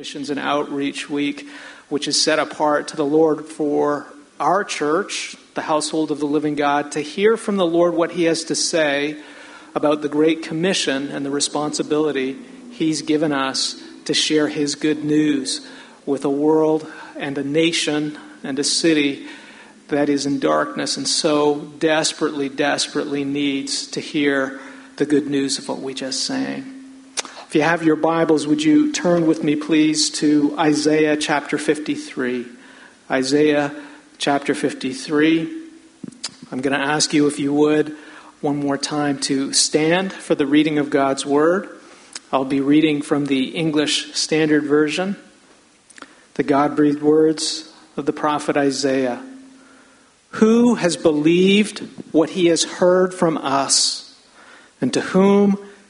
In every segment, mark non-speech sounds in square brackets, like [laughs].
Missions and Outreach Week, which is set apart to the Lord for our church, the household of the living God, to hear from the Lord what He has to say about the Great Commission and the responsibility He's given us to share His good news with a world and a nation and a city that is in darkness and so desperately, desperately needs to hear the good news of what we just sang. If you have your Bibles, would you turn with me, please, to Isaiah chapter 53? Isaiah chapter 53. I'm going to ask you, if you would, one more time to stand for the reading of God's Word. I'll be reading from the English Standard Version, the God breathed words of the prophet Isaiah. Who has believed what he has heard from us, and to whom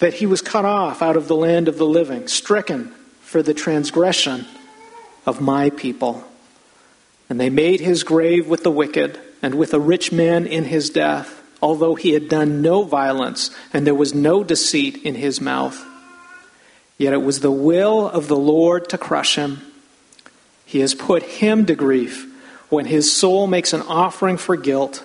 that he was cut off out of the land of the living, stricken for the transgression of my people. And they made his grave with the wicked and with a rich man in his death, although he had done no violence and there was no deceit in his mouth. Yet it was the will of the Lord to crush him. He has put him to grief when his soul makes an offering for guilt.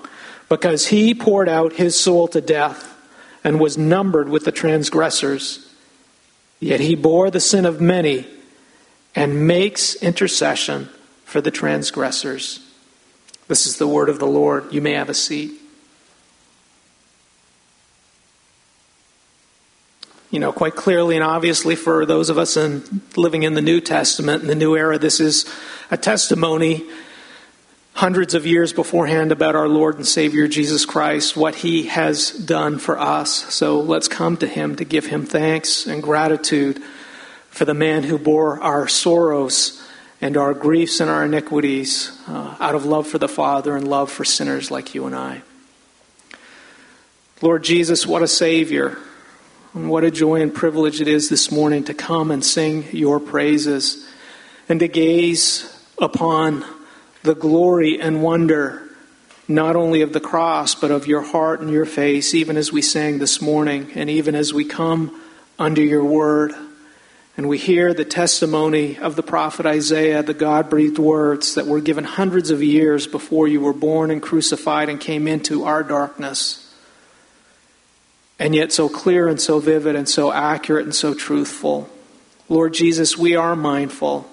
because he poured out his soul to death and was numbered with the transgressors. Yet he bore the sin of many and makes intercession for the transgressors. This is the word of the Lord. You may have a seat. You know, quite clearly and obviously for those of us in, living in the New Testament, in the new era, this is a testimony hundreds of years beforehand about our Lord and Savior Jesus Christ, what He has done for us. So let's come to Him to give Him thanks and gratitude for the man who bore our sorrows and our griefs and our iniquities uh, out of love for the Father and love for sinners like you and I. Lord Jesus, what a Savior. And what a joy and privilege it is this morning to come and sing your praises and to gaze upon the glory and wonder not only of the cross, but of your heart and your face, even as we sang this morning, and even as we come under your word. And we hear the testimony of the prophet Isaiah, the God breathed words that were given hundreds of years before you were born and crucified and came into our darkness. And yet, so clear and so vivid and so accurate and so truthful. Lord Jesus, we are mindful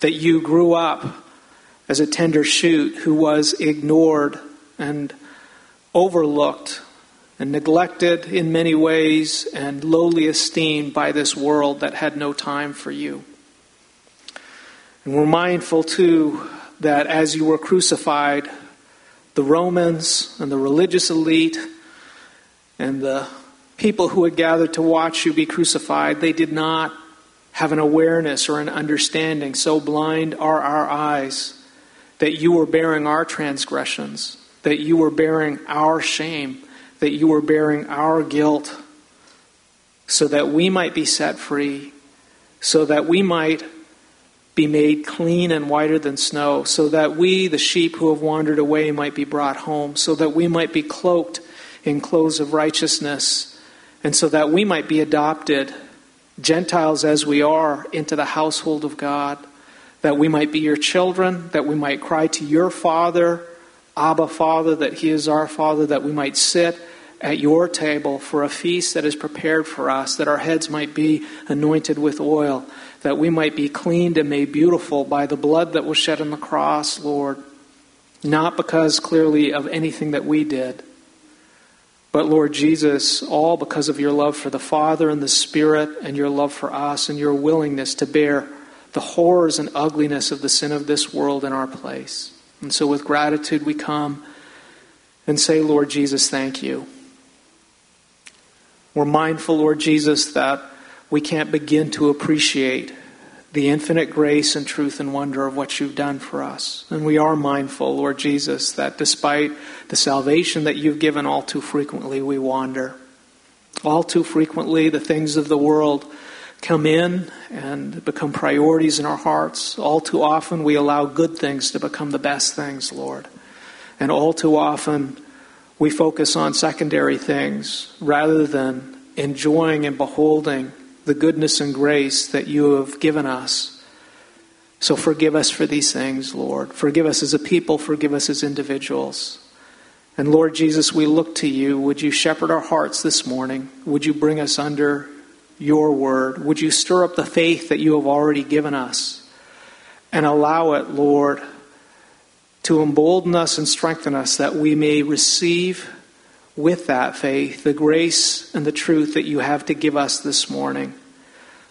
that you grew up as a tender shoot who was ignored and overlooked and neglected in many ways and lowly esteemed by this world that had no time for you. And we're mindful too that as you were crucified, the Romans and the religious elite and the people who had gathered to watch you be crucified, they did not have an awareness or an understanding. So blind are our eyes that you were bearing our transgressions, that you were bearing our shame, that you were bearing our guilt, so that we might be set free, so that we might be made clean and whiter than snow, so that we, the sheep who have wandered away, might be brought home, so that we might be cloaked in clothes of righteousness, and so that we might be adopted, Gentiles as we are, into the household of God, that we might be your children, that we might cry to your Father, Abba Father, that He is our Father, that we might sit at your table for a feast that is prepared for us, that our heads might be anointed with oil, that we might be cleaned and made beautiful by the blood that was shed on the cross, Lord, not because clearly of anything that we did, but Lord Jesus, all because of your love for the Father and the Spirit and your love for us and your willingness to bear the horrors and ugliness of the sin of this world in our place. And so, with gratitude, we come and say, Lord Jesus, thank you. We're mindful, Lord Jesus, that we can't begin to appreciate the infinite grace and truth and wonder of what you've done for us. And we are mindful, Lord Jesus, that despite the salvation that you've given, all too frequently we wander. All too frequently, the things of the world come in and become priorities in our hearts. All too often, we allow good things to become the best things, Lord. And all too often, we focus on secondary things rather than enjoying and beholding the goodness and grace that you have given us. So forgive us for these things, Lord. Forgive us as a people, forgive us as individuals. And Lord Jesus, we look to you. Would you shepherd our hearts this morning? Would you bring us under your word? Would you stir up the faith that you have already given us and allow it, Lord, to embolden us and strengthen us that we may receive with that faith the grace and the truth that you have to give us this morning.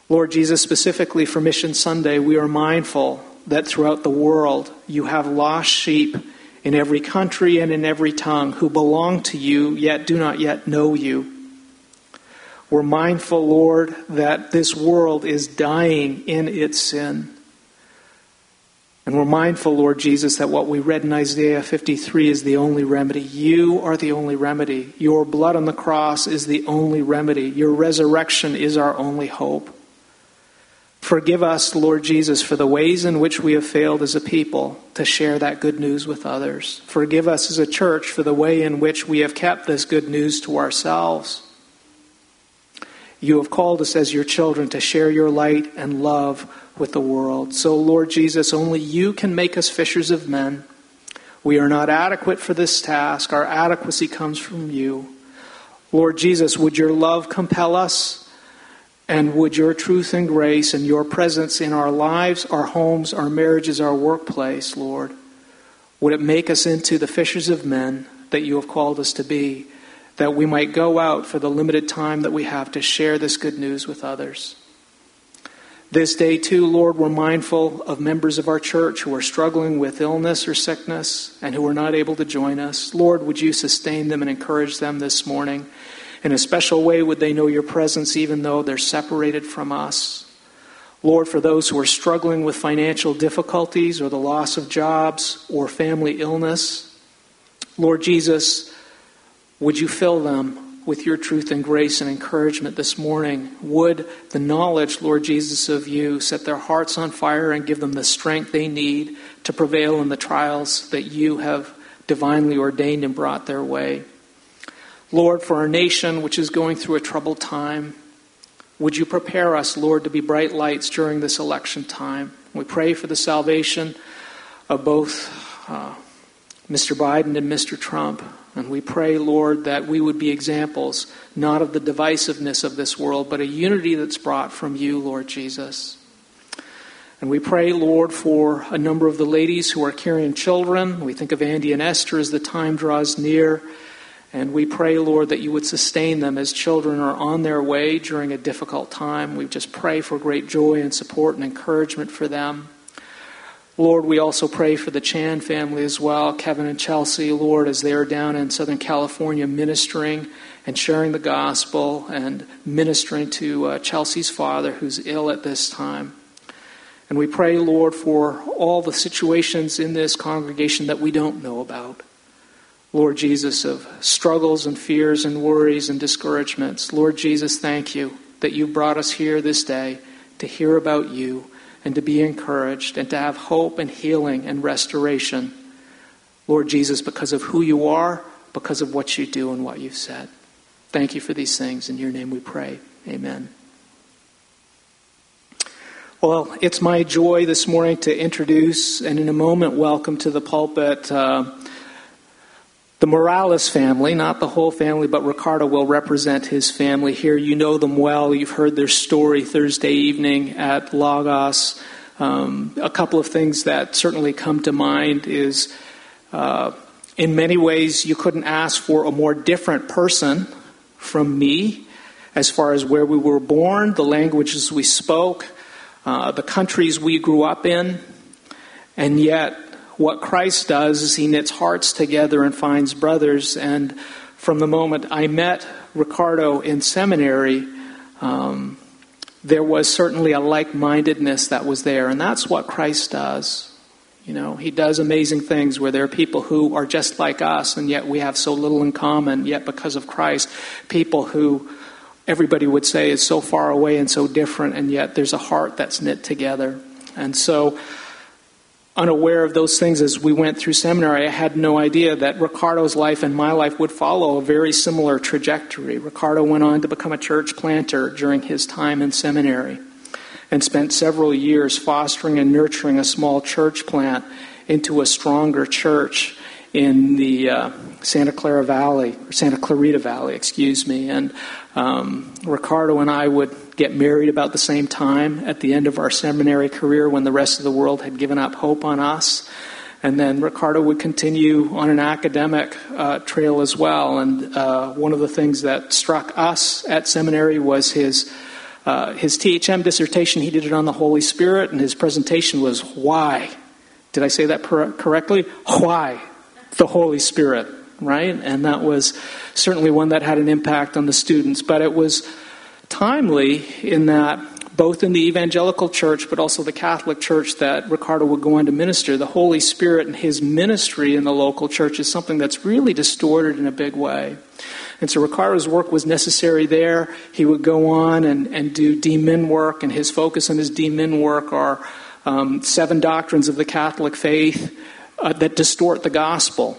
Lord Jesus, specifically for Mission Sunday, we are mindful that throughout the world you have lost sheep in every country and in every tongue who belong to you yet do not yet know you. We're mindful, Lord, that this world is dying in its sin. And we're mindful, Lord Jesus, that what we read in Isaiah 53 is the only remedy. You are the only remedy. Your blood on the cross is the only remedy. Your resurrection is our only hope. Forgive us, Lord Jesus, for the ways in which we have failed as a people to share that good news with others. Forgive us as a church for the way in which we have kept this good news to ourselves. You have called us as your children to share your light and love with the world. So, Lord Jesus, only you can make us fishers of men. We are not adequate for this task. Our adequacy comes from you. Lord Jesus, would your love compel us? And would your truth and grace and your presence in our lives, our homes, our marriages, our workplace, Lord, would it make us into the fishers of men that you have called us to be, that we might go out for the limited time that we have to share this good news with others? This day, too, Lord, we're mindful of members of our church who are struggling with illness or sickness and who are not able to join us. Lord, would you sustain them and encourage them this morning? In a special way, would they know your presence even though they're separated from us? Lord, for those who are struggling with financial difficulties or the loss of jobs or family illness, Lord Jesus, would you fill them with your truth and grace and encouragement this morning. Would the knowledge, Lord Jesus, of you set their hearts on fire and give them the strength they need to prevail in the trials that you have divinely ordained and brought their way. Lord, for our nation, which is going through a troubled time, would you prepare us, Lord, to be bright lights during this election time? We pray for the salvation of both uh, Mr. Biden and Mr. Trump. And we pray, Lord, that we would be examples, not of the divisiveness of this world, but a unity that's brought from you, Lord Jesus. And we pray, Lord, for a number of the ladies who are carrying children. We think of Andy and Esther as the time draws near. And we pray, Lord, that you would sustain them as children are on their way during a difficult time. We just pray for great joy and support and encouragement for them. Lord, we also pray for the Chan family as well, Kevin and Chelsea, Lord, as they are down in Southern California ministering and sharing the gospel and ministering to uh, Chelsea's father who's ill at this time. And we pray, Lord, for all the situations in this congregation that we don't know about. Lord Jesus, of struggles and fears and worries and discouragements. Lord Jesus, thank you that you brought us here this day to hear about you and to be encouraged and to have hope and healing and restoration. Lord Jesus, because of who you are, because of what you do and what you've said. Thank you for these things. In your name we pray. Amen. Well, it's my joy this morning to introduce and in a moment welcome to the pulpit uh, the Morales family, not the whole family, but Ricardo will represent his family here. You know them well. You've heard their story Thursday evening at Logos. Um, a couple of things that certainly come to mind is uh, in many ways, you couldn't ask for a more different person from me as far as where we were born, the languages we spoke, uh, the countries we grew up in, and yet what Christ does is he knits hearts together and finds brothers. And from the moment I met Ricardo in seminary, um, there was certainly a like mindedness that was there. And that's what Christ does. You know, he does amazing things where there are people who are just like us, and yet we have so little in common. Yet, because of Christ, people who everybody would say is so far away and so different, and yet there's a heart that's knit together. And so, unaware of those things as we went through seminary. I had no idea that Ricardo's life and my life would follow a very similar trajectory. Ricardo went on to become a church planter during his time in seminary and spent several years fostering and nurturing a small church plant into a stronger church in the uh, Santa Clara Valley, or Santa Clarita Valley, excuse me. And um, Ricardo and I would get married about the same time at the end of our seminary career when the rest of the world had given up hope on us. And then Ricardo would continue on an academic uh, trail as well. And uh, one of the things that struck us at seminary was his uh, his THM dissertation. He did it on the Holy Spirit, and his presentation was why. Did I say that per- correctly? Why the Holy Spirit, right? And that was certainly one that had an impact on the students. But it was timely in that both in the evangelical church but also the Catholic church that Ricardo would go on to minister, the Holy Spirit and his ministry in the local church is something that's really distorted in a big way. And so Ricardo's work was necessary there. He would go on and, and do DMin work, and his focus on his DMin work are um, seven doctrines of the Catholic faith uh, that distort the gospel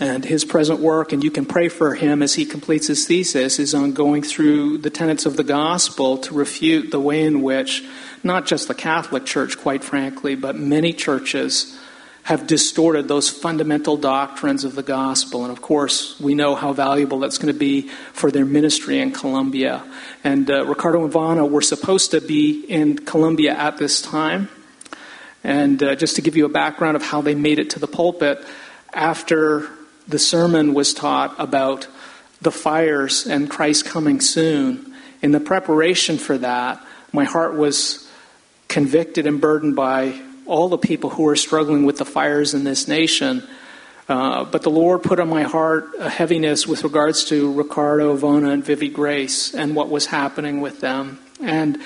and his present work, and you can pray for him as he completes his thesis, is on going through the tenets of the gospel to refute the way in which not just the Catholic Church, quite frankly, but many churches have distorted those fundamental doctrines of the gospel. And of course, we know how valuable that's going to be for their ministry in Colombia. And uh, Ricardo and Vana were supposed to be in Colombia at this time. And uh, just to give you a background of how they made it to the pulpit, after the sermon was taught about the fires and Christ coming soon. In the preparation for that, my heart was convicted and burdened by all the people who are struggling with the fires in this nation. Uh, but the Lord put on my heart a heaviness with regards to Ricardo, Vona, and Vivi Grace and what was happening with them. And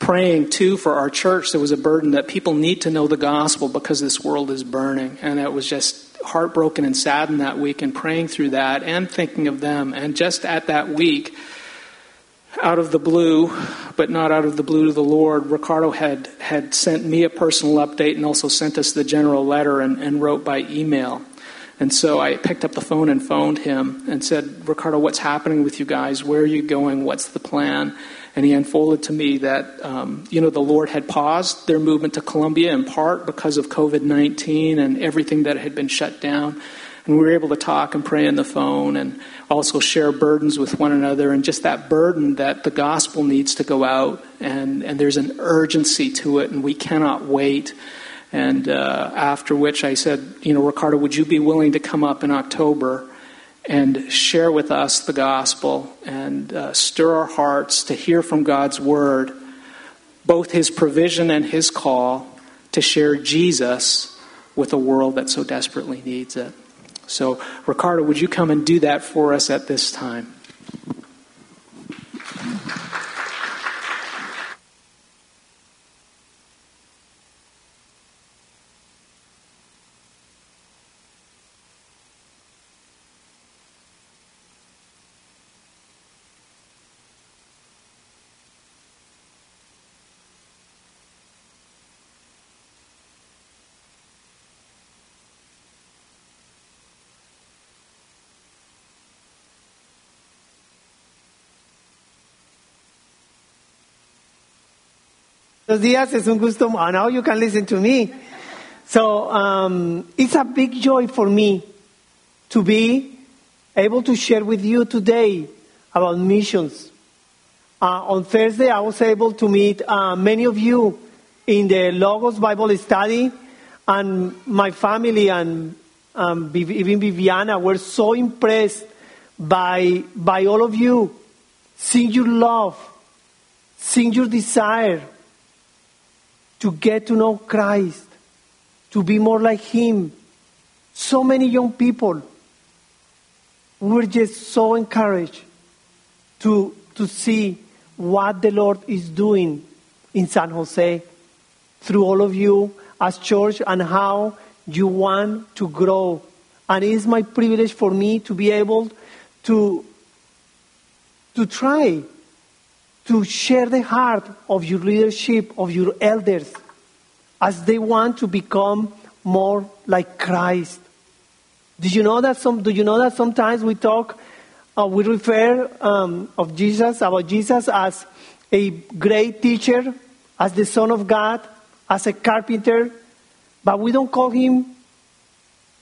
praying too for our church, there was a burden that people need to know the gospel because this world is burning. And it was just heartbroken and saddened that week and praying through that and thinking of them. And just at that week, out of the blue, but not out of the blue to the Lord, Ricardo had, had sent me a personal update and also sent us the general letter and, and wrote by email. And so I picked up the phone and phoned him and said, Ricardo, what's happening with you guys? Where are you going? What's the plan? And he unfolded to me that, um, you know, the Lord had paused their movement to Colombia in part because of COVID 19 and everything that had been shut down. And we were able to talk and pray on the phone and also share burdens with one another and just that burden that the gospel needs to go out and, and there's an urgency to it and we cannot wait. And uh, after which I said, you know, Ricardo, would you be willing to come up in October and share with us the gospel and uh, stir our hearts to hear from God's word, both his provision and his call to share Jesus with a world that so desperately needs it. So, Ricardo, would you come and do that for us at this time? Buenos días, es un gusto. Uh, now you can listen to me. So um, it's a big joy for me to be able to share with you today about missions. Uh, on Thursday, I was able to meet uh, many of you in the Logos Bible study, and my family and um, even Viviana were so impressed by, by all of you, seeing your love, seeing your desire to get to know Christ, to be more like Him. So many young people were just so encouraged to, to see what the Lord is doing in San Jose through all of you as church and how you want to grow. And it is my privilege for me to be able to, to try to share the heart of your leadership, of your elders, as they want to become more like Christ. Do you know that some? Do you know that sometimes we talk, uh, we refer um, of Jesus about Jesus as a great teacher, as the Son of God, as a carpenter, but we don't call him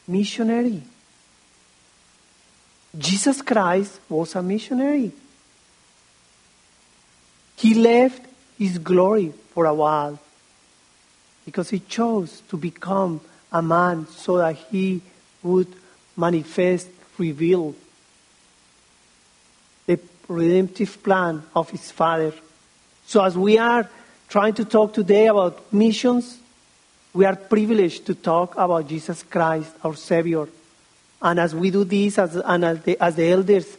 missionary. Jesus Christ was a missionary. He left his glory for a while because he chose to become a man so that he would manifest, reveal the redemptive plan of his Father. So, as we are trying to talk today about missions, we are privileged to talk about Jesus Christ, our Savior. And as we do this, as, and as the, as the elders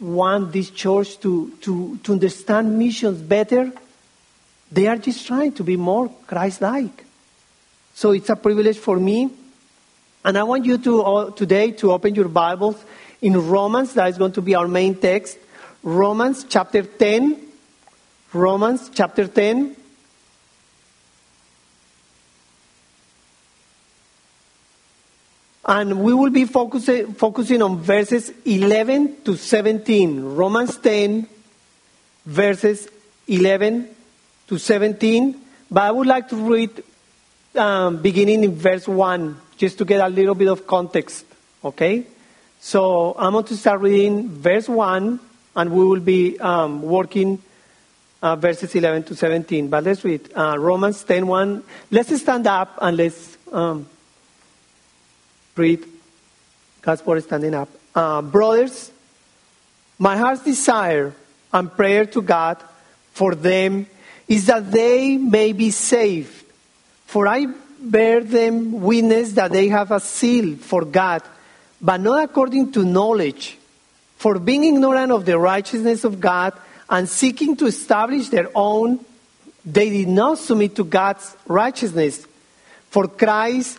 want this church to, to, to understand missions better, they are just trying to be more Christ like. So it's a privilege for me. And I want you to uh, today to open your Bibles in Romans. That is going to be our main text. Romans chapter 10. Romans chapter 10. And we will be focusing, focusing on verses 11 to 17. Romans 10, verses 11 to 17. But I would like to read um, beginning in verse 1, just to get a little bit of context. Okay? So I'm going to start reading verse 1, and we will be um, working uh, verses 11 to 17. But let's read uh, Romans 10 1. Let's stand up and let's. Um, read God's word is standing up. Uh, brothers, my heart's desire and prayer to God for them is that they may be saved. For I bear them witness that they have a zeal for God, but not according to knowledge. For being ignorant of the righteousness of God and seeking to establish their own, they did not submit to God's righteousness. For Christ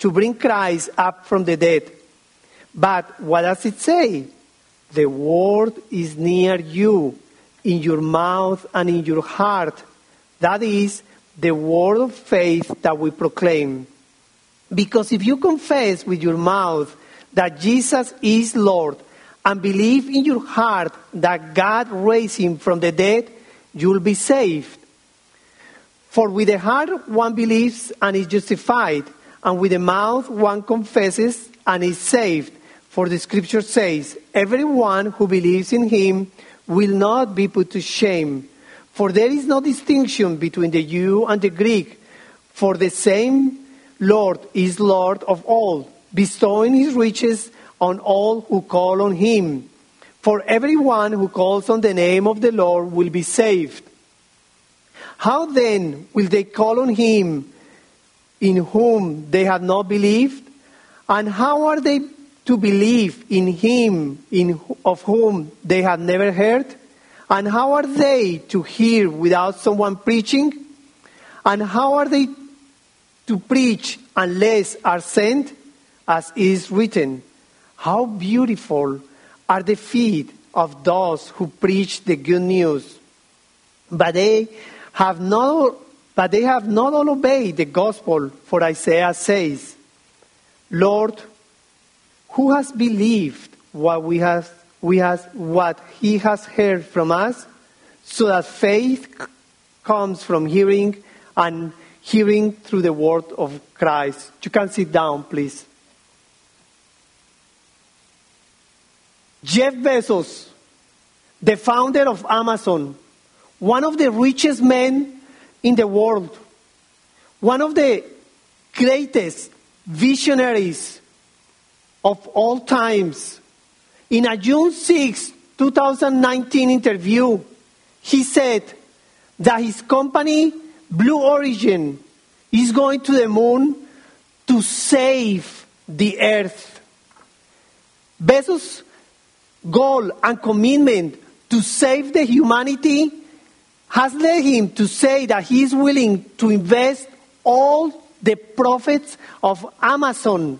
to bring Christ up from the dead. But what does it say? The word is near you, in your mouth and in your heart. That is the word of faith that we proclaim. Because if you confess with your mouth that Jesus is Lord and believe in your heart that God raised him from the dead, you'll be saved. For with the heart one believes and is justified, and with the mouth one confesses and is saved. For the scripture says, Everyone who believes in him will not be put to shame. For there is no distinction between the Jew and the Greek, for the same Lord is Lord of all, bestowing his riches on all who call on him. For everyone who calls on the name of the Lord will be saved. How then will they call on him in whom they have not believed? And how are they to believe in him in, of whom they have never heard? And how are they to hear without someone preaching? And how are they to preach unless are sent? As is written, how beautiful are the feet of those who preach the good news. But they have not, but they have not all obeyed the gospel, for Isaiah says, Lord, who has believed what we have, we has, what he has heard from us, so that faith comes from hearing and hearing through the word of Christ. You can sit down, please. Jeff Bezos, the founder of Amazon, one of the richest men in the world, one of the greatest visionaries of all times. In a June 6, 2019 interview, he said that his company, Blue Origin, is going to the moon to save the earth. Bezos' goal and commitment to save the humanity has led him to say that he is willing to invest all the profits of Amazon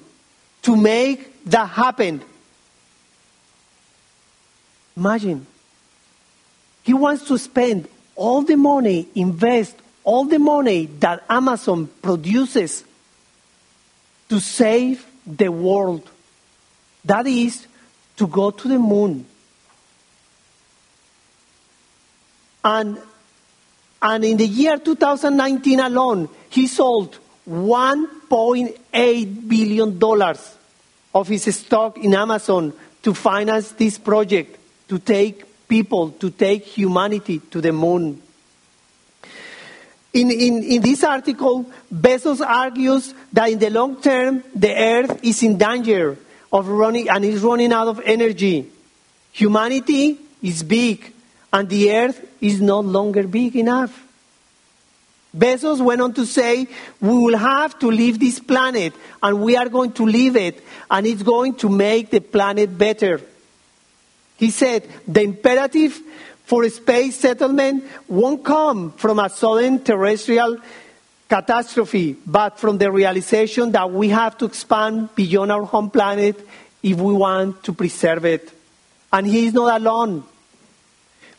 to make that happen. Imagine. He wants to spend all the money, invest all the money that Amazon produces to save the world. That is to go to the moon. And, and in the year 2019 alone, he sold $1.8 billion of his stock in Amazon to finance this project, to take people, to take humanity to the moon. In, in, in this article, Bezos argues that in the long term, the earth is in danger of running and is running out of energy. Humanity is big and the earth is no longer big enough. Bezos went on to say, we will have to leave this planet and we are going to leave it and it's going to make the planet better. He said, the imperative for space settlement won't come from a sudden terrestrial catastrophe, but from the realization that we have to expand beyond our home planet if we want to preserve it. And he is not alone.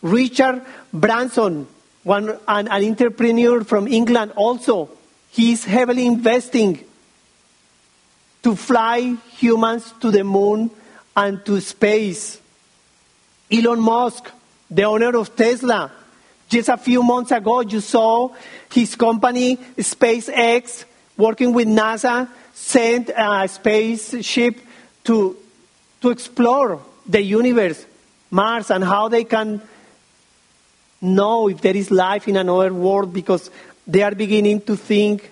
Richard Branson, one, an, an entrepreneur from England, also, he is heavily investing to fly humans to the moon and to space. Elon Musk, the owner of Tesla, just a few months ago, you saw his company, SpaceX, working with NASA, sent a spaceship to, to explore the universe, Mars, and how they can know if there is life in another world because they are beginning to think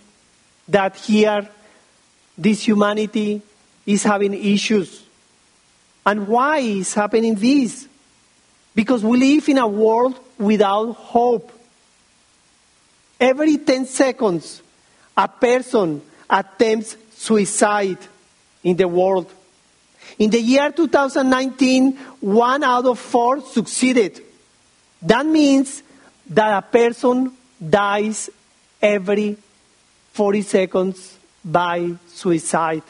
that here this humanity is having issues. And why is happening this? Because we live in a world without hope. Every 10 seconds, a person attempts suicide in the world. In the year 2019, one out of four succeeded. That means that a person dies every 40 seconds by suicide.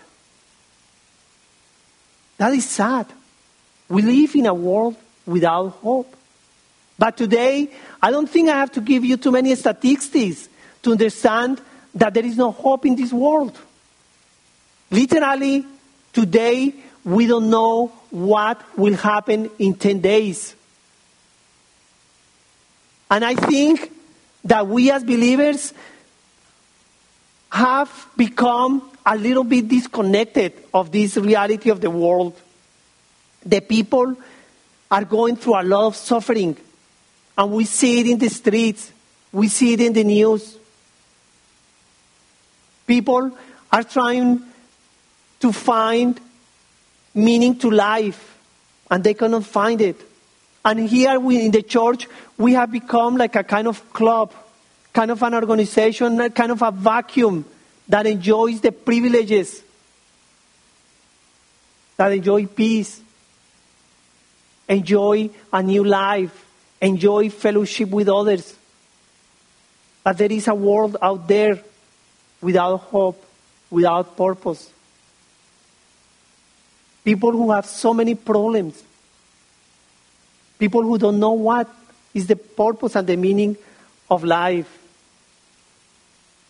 That is sad. We live in a world without hope. But today, I don't think I have to give you too many statistics to understand that there is no hope in this world. Literally, today, we don't know what will happen in 10 days. And I think that we as believers have become a little bit disconnected of this reality of the world. The people are going through a lot of suffering, and we see it in the streets, we see it in the news. People are trying to find meaning to life, and they cannot find it. And here we, in the church, we have become like a kind of club, kind of an organization, kind of a vacuum that enjoys the privileges, that enjoy peace, enjoy a new life, enjoy fellowship with others. But there is a world out there without hope, without purpose. People who have so many problems. People who don't know what is the purpose and the meaning of life.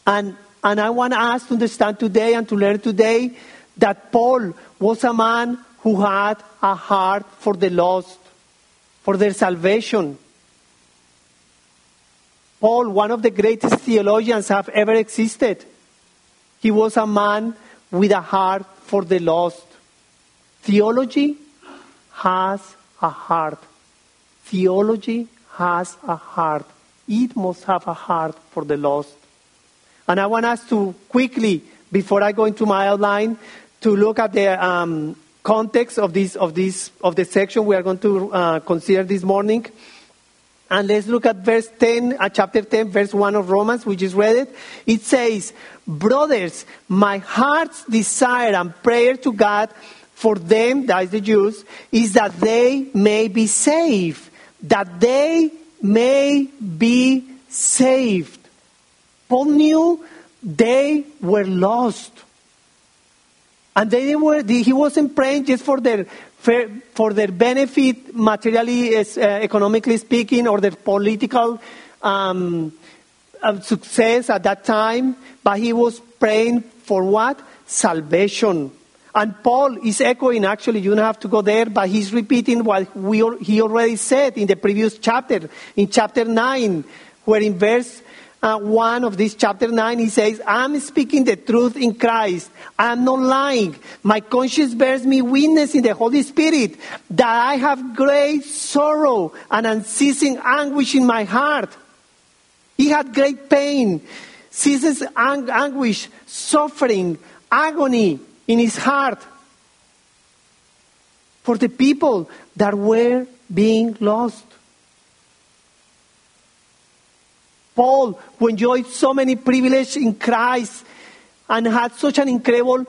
And, and I want us to understand today and to learn today that Paul was a man who had a heart for the lost, for their salvation. Paul, one of the greatest theologians have ever existed, he was a man with a heart for the lost. Theology has a heart. Theology has a heart. It must have a heart for the lost. And I want us to quickly, before I go into my outline, to look at the um, context of this of this of the section we are going to uh, consider this morning. And let's look at verse 10, uh, chapter 10, verse 1 of Romans, which is read it. It says, Brothers, my heart's desire and prayer to God for them, that is the Jews, is that they may be saved. That they may be saved. Paul knew they were lost. And they were, he wasn't praying just for their, for their benefit, materially, uh, economically speaking, or their political um, uh, success at that time, but he was praying for what? Salvation. And Paul is echoing, actually, you don't have to go there, but he's repeating what we, he already said in the previous chapter, in chapter 9, where in verse uh, 1 of this chapter 9, he says, I'm speaking the truth in Christ. I'm not lying. My conscience bears me witness in the Holy Spirit that I have great sorrow and unceasing anguish in my heart. He had great pain, ceaseless ang- anguish, suffering, agony in his heart for the people that were being lost. Paul, who enjoyed so many privileges in Christ and had such an incredible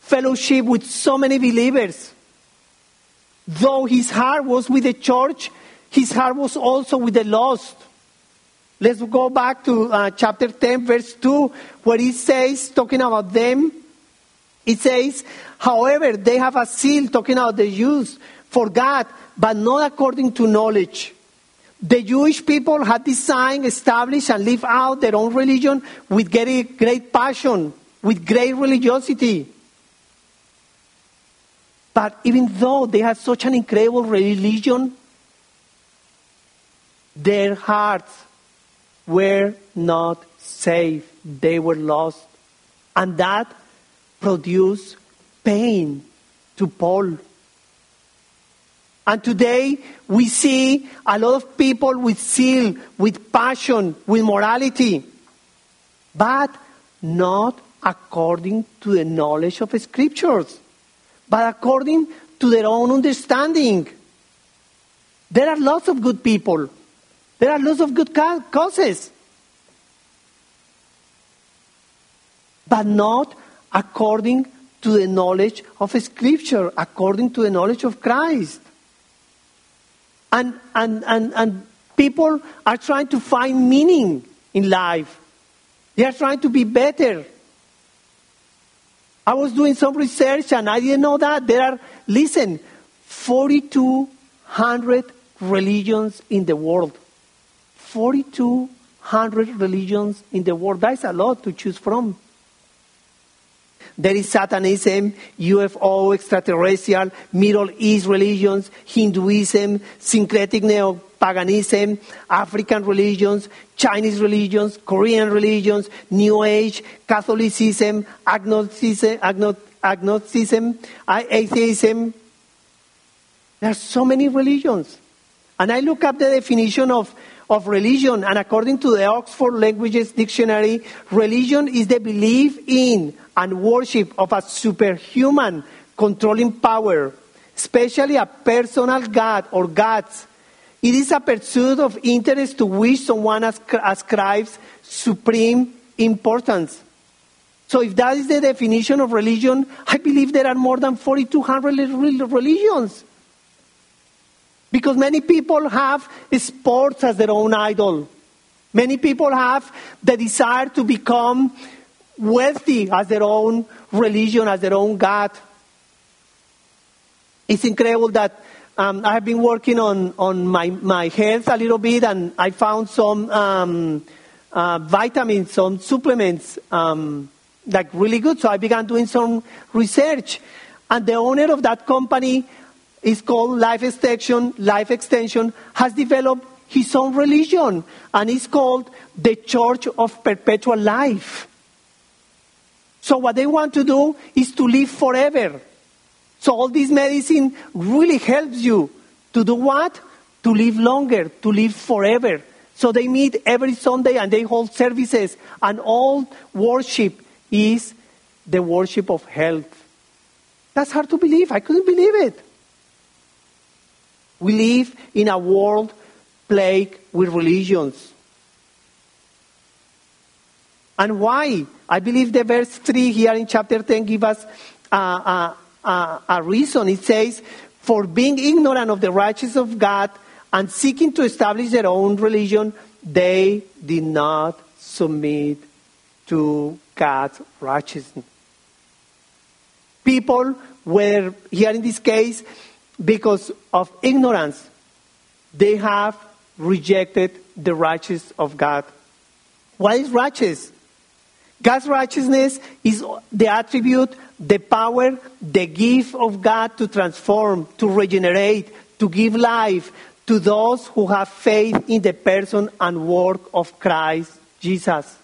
fellowship with so many believers, though his heart was with the church, his heart was also with the lost. Let's go back to uh, chapter 10, verse 2, where he says, talking about them, it says, however, they have a seal talking about the Jews for God, but not according to knowledge. The Jewish people had designed, established, and lived out their own religion with great, great passion, with great religiosity. But even though they had such an incredible religion, their hearts were not saved. They were lost. And that produce pain to Paul. And today we see a lot of people with zeal, with passion, with morality, but not according to the knowledge of the scriptures, but according to their own understanding. There are lots of good people. There are lots of good causes. But not according to the knowledge of Scripture, according to the knowledge of Christ. And, and, and, and people are trying to find meaning in life, they are trying to be better. I was doing some research and I didn't know that. There are, listen, 4,200 religions in the world. 4,200 religions in the world. That's a lot to choose from. There is Satanism, UFO, extraterrestrial, Middle East religions, Hinduism, syncretic neo paganism, African religions, Chinese religions, Korean religions, New Age, Catholicism, agnosticism, agnosticism atheism. There are so many religions. And I look up the definition of, of religion, and according to the Oxford Languages Dictionary, religion is the belief in and worship of a superhuman controlling power, especially a personal God or gods. It is a pursuit of interest to which someone ascribes supreme importance. So, if that is the definition of religion, I believe there are more than 4,200 religions. Because many people have sports as their own idol. Many people have the desire to become wealthy as their own religion, as their own God. It's incredible that um, I have been working on, on my, my health a little bit and I found some um, uh, vitamins, some supplements, um, like really good. So I began doing some research. And the owner of that company is called Life Extension. Life Extension has developed his own religion, and it's called the Church of Perpetual Life. So what they want to do is to live forever. So all this medicine really helps you to do what? To live longer, to live forever. So they meet every Sunday and they hold services, and all worship is the worship of health. That's hard to believe. I couldn't believe it. We live in a world plagued with religions. And why? I believe the verse 3 here in chapter 10 gives us a, a, a, a reason. It says, For being ignorant of the righteousness of God and seeking to establish their own religion, they did not submit to God's righteousness. People were, here in this case, because of ignorance, they have rejected the righteousness of God. What is righteous? God's righteousness is the attribute, the power, the gift of God to transform, to regenerate, to give life to those who have faith in the person and work of Christ Jesus.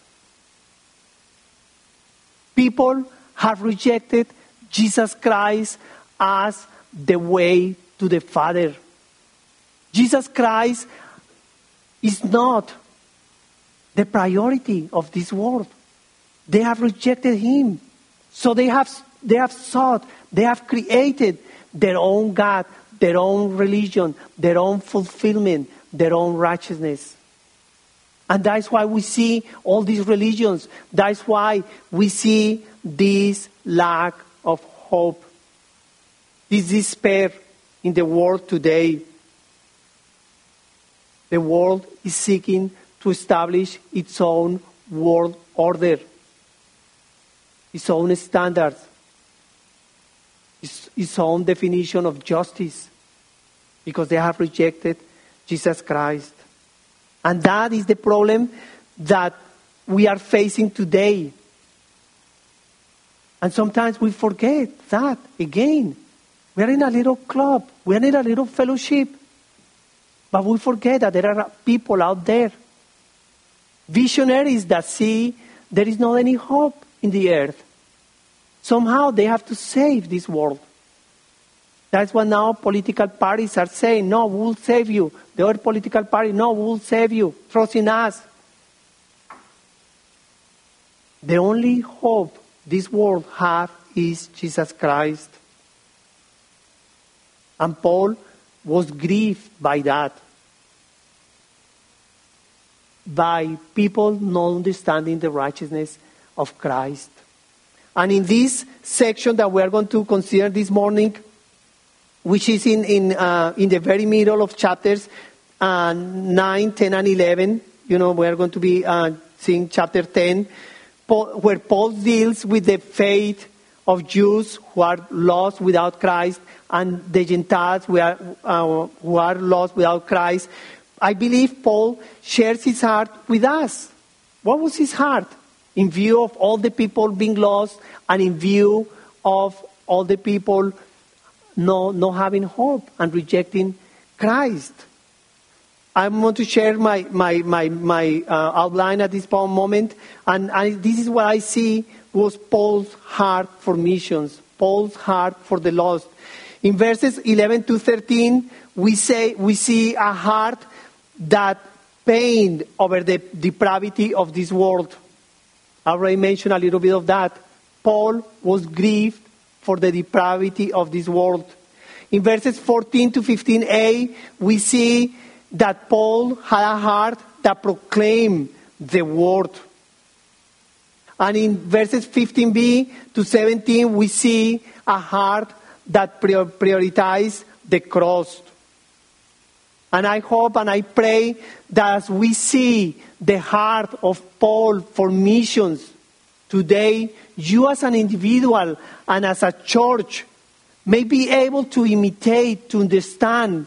People have rejected Jesus Christ as the way to the Father. Jesus Christ is not the priority of this world. They have rejected him. So they have, they have sought, they have created their own God, their own religion, their own fulfillment, their own righteousness. And that's why we see all these religions. That's why we see this lack of hope, this despair in the world today. The world is seeking to establish its own world order, its own standards, its, its own definition of justice, because they have rejected Jesus Christ. And that is the problem that we are facing today. And sometimes we forget that again. We are in a little club, we are in a little fellowship. But we forget that there are people out there, visionaries that see there is not any hope in the earth. Somehow they have to save this world. That's what now political parties are saying. No, we'll save you. The other political party, no, we'll save you. Trust in us. The only hope this world has is Jesus Christ. And Paul was grieved by that. By people not understanding the righteousness of Christ. And in this section that we are going to consider this morning, which is in, in, uh, in the very middle of chapters uh, 9, 10, and 11, you know, we are going to be uh, seeing chapter 10, Paul, where Paul deals with the fate of Jews who are lost without Christ and the Gentiles who are, uh, who are lost without Christ. I believe Paul shares his heart with us. What was his heart? In view of all the people being lost and in view of all the people not, not having hope and rejecting Christ. I want to share my, my, my, my uh, outline at this moment. And, and this is what I see was Paul's heart for missions, Paul's heart for the lost. In verses 11 to 13, we, say, we see a heart that pained over the depravity of this world. I already mentioned a little bit of that. Paul was grieved for the depravity of this world. In verses 14 to 15a, we see that Paul had a heart that proclaimed the word. And in verses 15b to 17, we see a heart that prioritized the cross. And I hope and I pray that as we see the heart of Paul for missions today, you as an individual and as a church may be able to imitate, to understand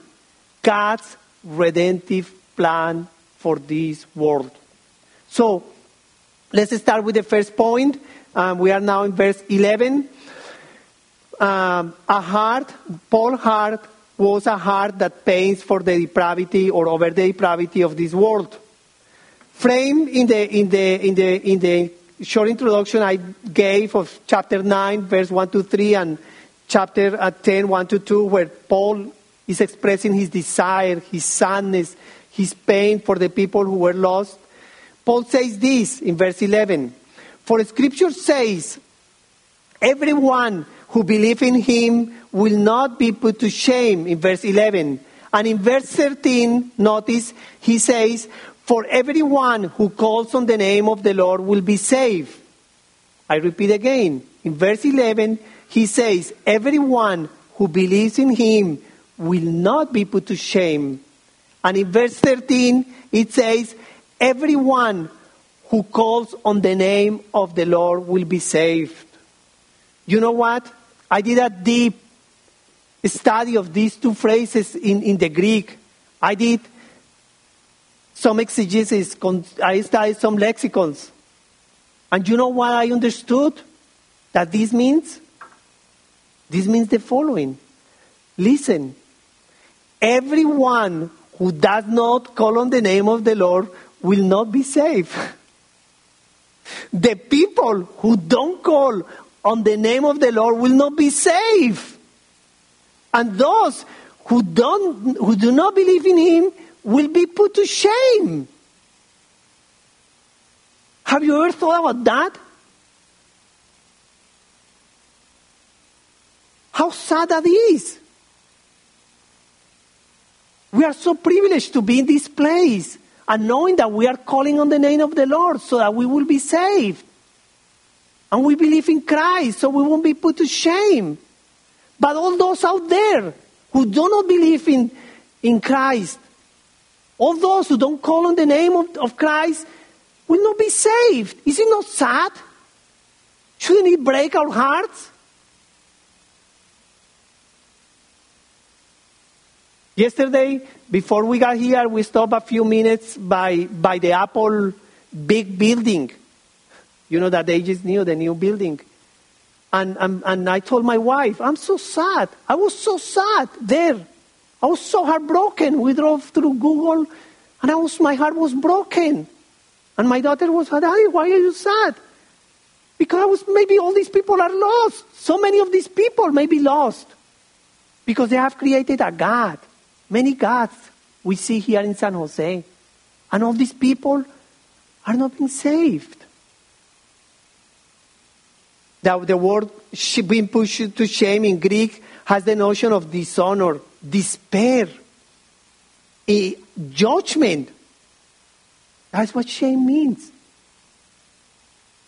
God's redemptive plan for this world. So, let's start with the first point. Um, we are now in verse 11. Um, a heart, Paul's heart was a heart that pains for the depravity or over the depravity of this world. Framed in the, in the, in the, in the short introduction I gave of chapter 9, verse 1 to 3, and chapter uh, 10, 1 to 2, where Paul is expressing his desire, his sadness, his pain for the people who were lost. Paul says this in verse 11 For scripture says, Everyone who believes in him will not be put to shame, in verse 11. And in verse 13, notice, he says, For everyone who calls on the name of the Lord will be saved. I repeat again. In verse 11, he says, Everyone who believes in him will not be put to shame. And in verse 13, it says, Everyone who calls on the name of the Lord will be saved. You know what? I did a deep study of these two phrases in, in the Greek. I did some exegesis, I studied some lexicons. And you know what I understood that this means? This means the following Listen, everyone who does not call on the name of the Lord will not be saved. [laughs] The people who don't call on the name of the Lord will not be saved. And those who, don't, who do not believe in Him will be put to shame. Have you ever thought about that? How sad that is. We are so privileged to be in this place and knowing that we are calling on the name of the Lord so that we will be saved. And we believe in Christ so we won't be put to shame. But all those out there who do not believe in, in Christ, all those who don't call on the name of, of Christ, will not be saved. Is it not sad? Shouldn't it break our hearts? Yesterday, before we got here, we stopped a few minutes by, by the Apple big building. You know that they just knew the new building. And, and, and I told my wife, I'm so sad. I was so sad there. I was so heartbroken. We drove through Google and I was, my heart was broken. And my daughter was, Daddy, why are you sad? Because I was, maybe all these people are lost. So many of these people may be lost. Because they have created a God. Many gods we see here in San Jose. And all these people are not being saved. The, the word being pushed to shame in Greek has the notion of dishonor, despair, a judgment. That's what shame means.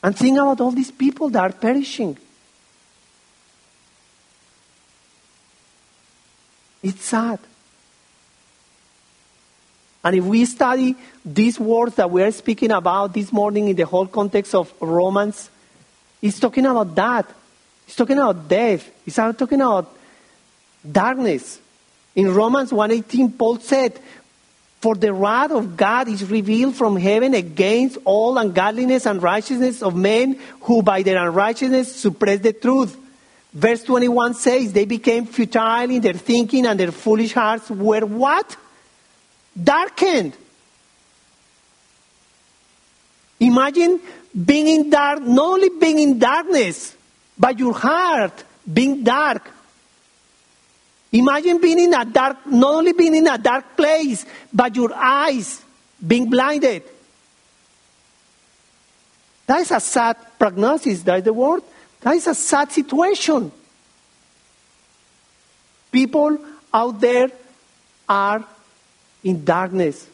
And think about all these people that are perishing. It's sad. And if we study these words that we are speaking about this morning in the whole context of Romans, it's talking about that. It's talking about death. It's talking about darkness. In Romans 1:18, Paul said, "For the wrath of God is revealed from heaven against all ungodliness and righteousness of men who by their unrighteousness suppress the truth." Verse 21 says, "They became futile in their thinking, and their foolish hearts were what? Darkened. Imagine being in dark, not only being in darkness, but your heart being dark. Imagine being in a dark, not only being in a dark place, but your eyes being blinded. That is a sad prognosis, that is the word. That is a sad situation. People out there are in darkness.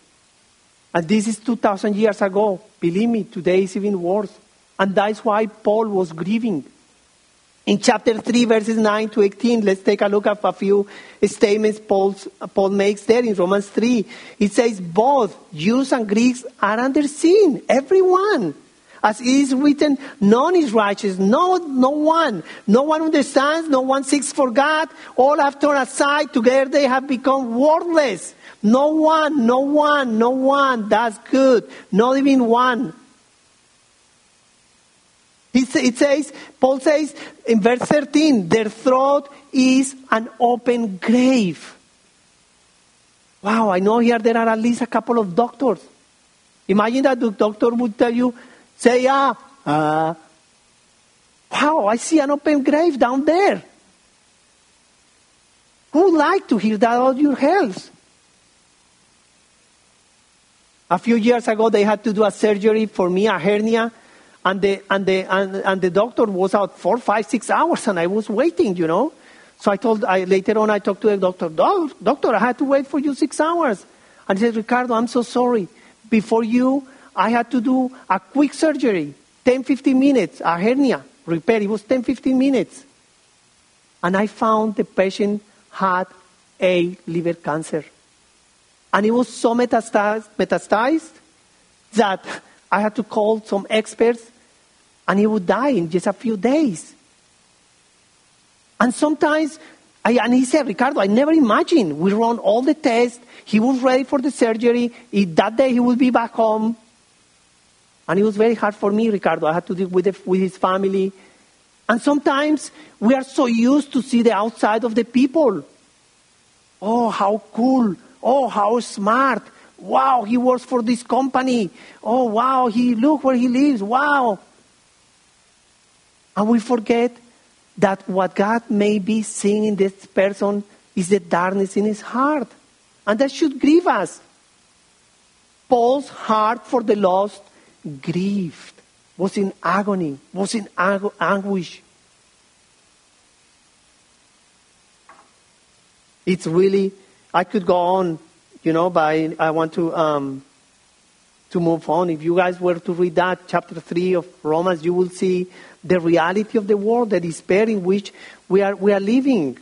And this is 2,000 years ago. Believe me, today is even worse. And that's why Paul was grieving. In chapter 3, verses 9 to 18, let's take a look at a few statements Paul's, Paul makes there in Romans 3. It says, Both Jews and Greeks are under sin, everyone. As it is written, none is righteous, no, no one. No one understands, no one seeks for God. All have turned aside, together they have become worthless. No one, no one, no one. That's good. Not even one. It says, Paul says in verse 13, their throat is an open grave. Wow, I know here there are at least a couple of doctors. Imagine that the doctor would tell you, say, ah, uh, wow, I see an open grave down there. Who would like to hear that about your health? A few years ago, they had to do a surgery for me, a hernia, and the, and the, and, and the doctor was out four, five, six hours, and I was waiting, you know. So I told, I, later on, I talked to the doctor, doctor, I had to wait for you six hours. And he said, Ricardo, I'm so sorry. Before you, I had to do a quick surgery, 10, 15 minutes, a hernia repair. It was 10, 15 minutes. And I found the patient had a liver cancer. And it was so metastasized, metastasized that I had to call some experts and he would die in just a few days. And sometimes, I, and he said, Ricardo, I never imagined. We run all the tests. He was ready for the surgery. He, that day he would be back home. And it was very hard for me, Ricardo. I had to deal with, the, with his family. And sometimes we are so used to see the outside of the people. Oh, how cool. Oh, how smart. Wow, he works for this company. Oh, wow, he look where he lives. Wow. And we forget that what God may be seeing in this person is the darkness in his heart. And that should grieve us. Paul's heart for the lost grieved, was in agony, was in anguish. It's really I could go on, you know, but I want to um, to move on. If you guys were to read that chapter three of Romans, you will see the reality of the world, the despair in which we are we are living.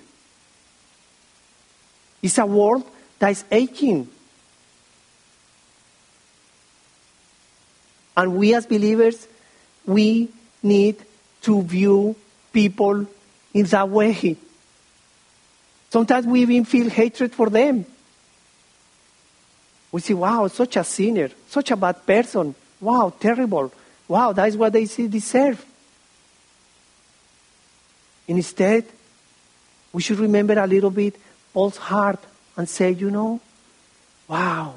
It's a world that is aching. And we as believers, we need to view people in that way. Sometimes we even feel hatred for them. We say, wow, such a sinner, such a bad person. Wow, terrible. Wow, that is what they deserve. Instead, we should remember a little bit Paul's heart and say, you know, wow,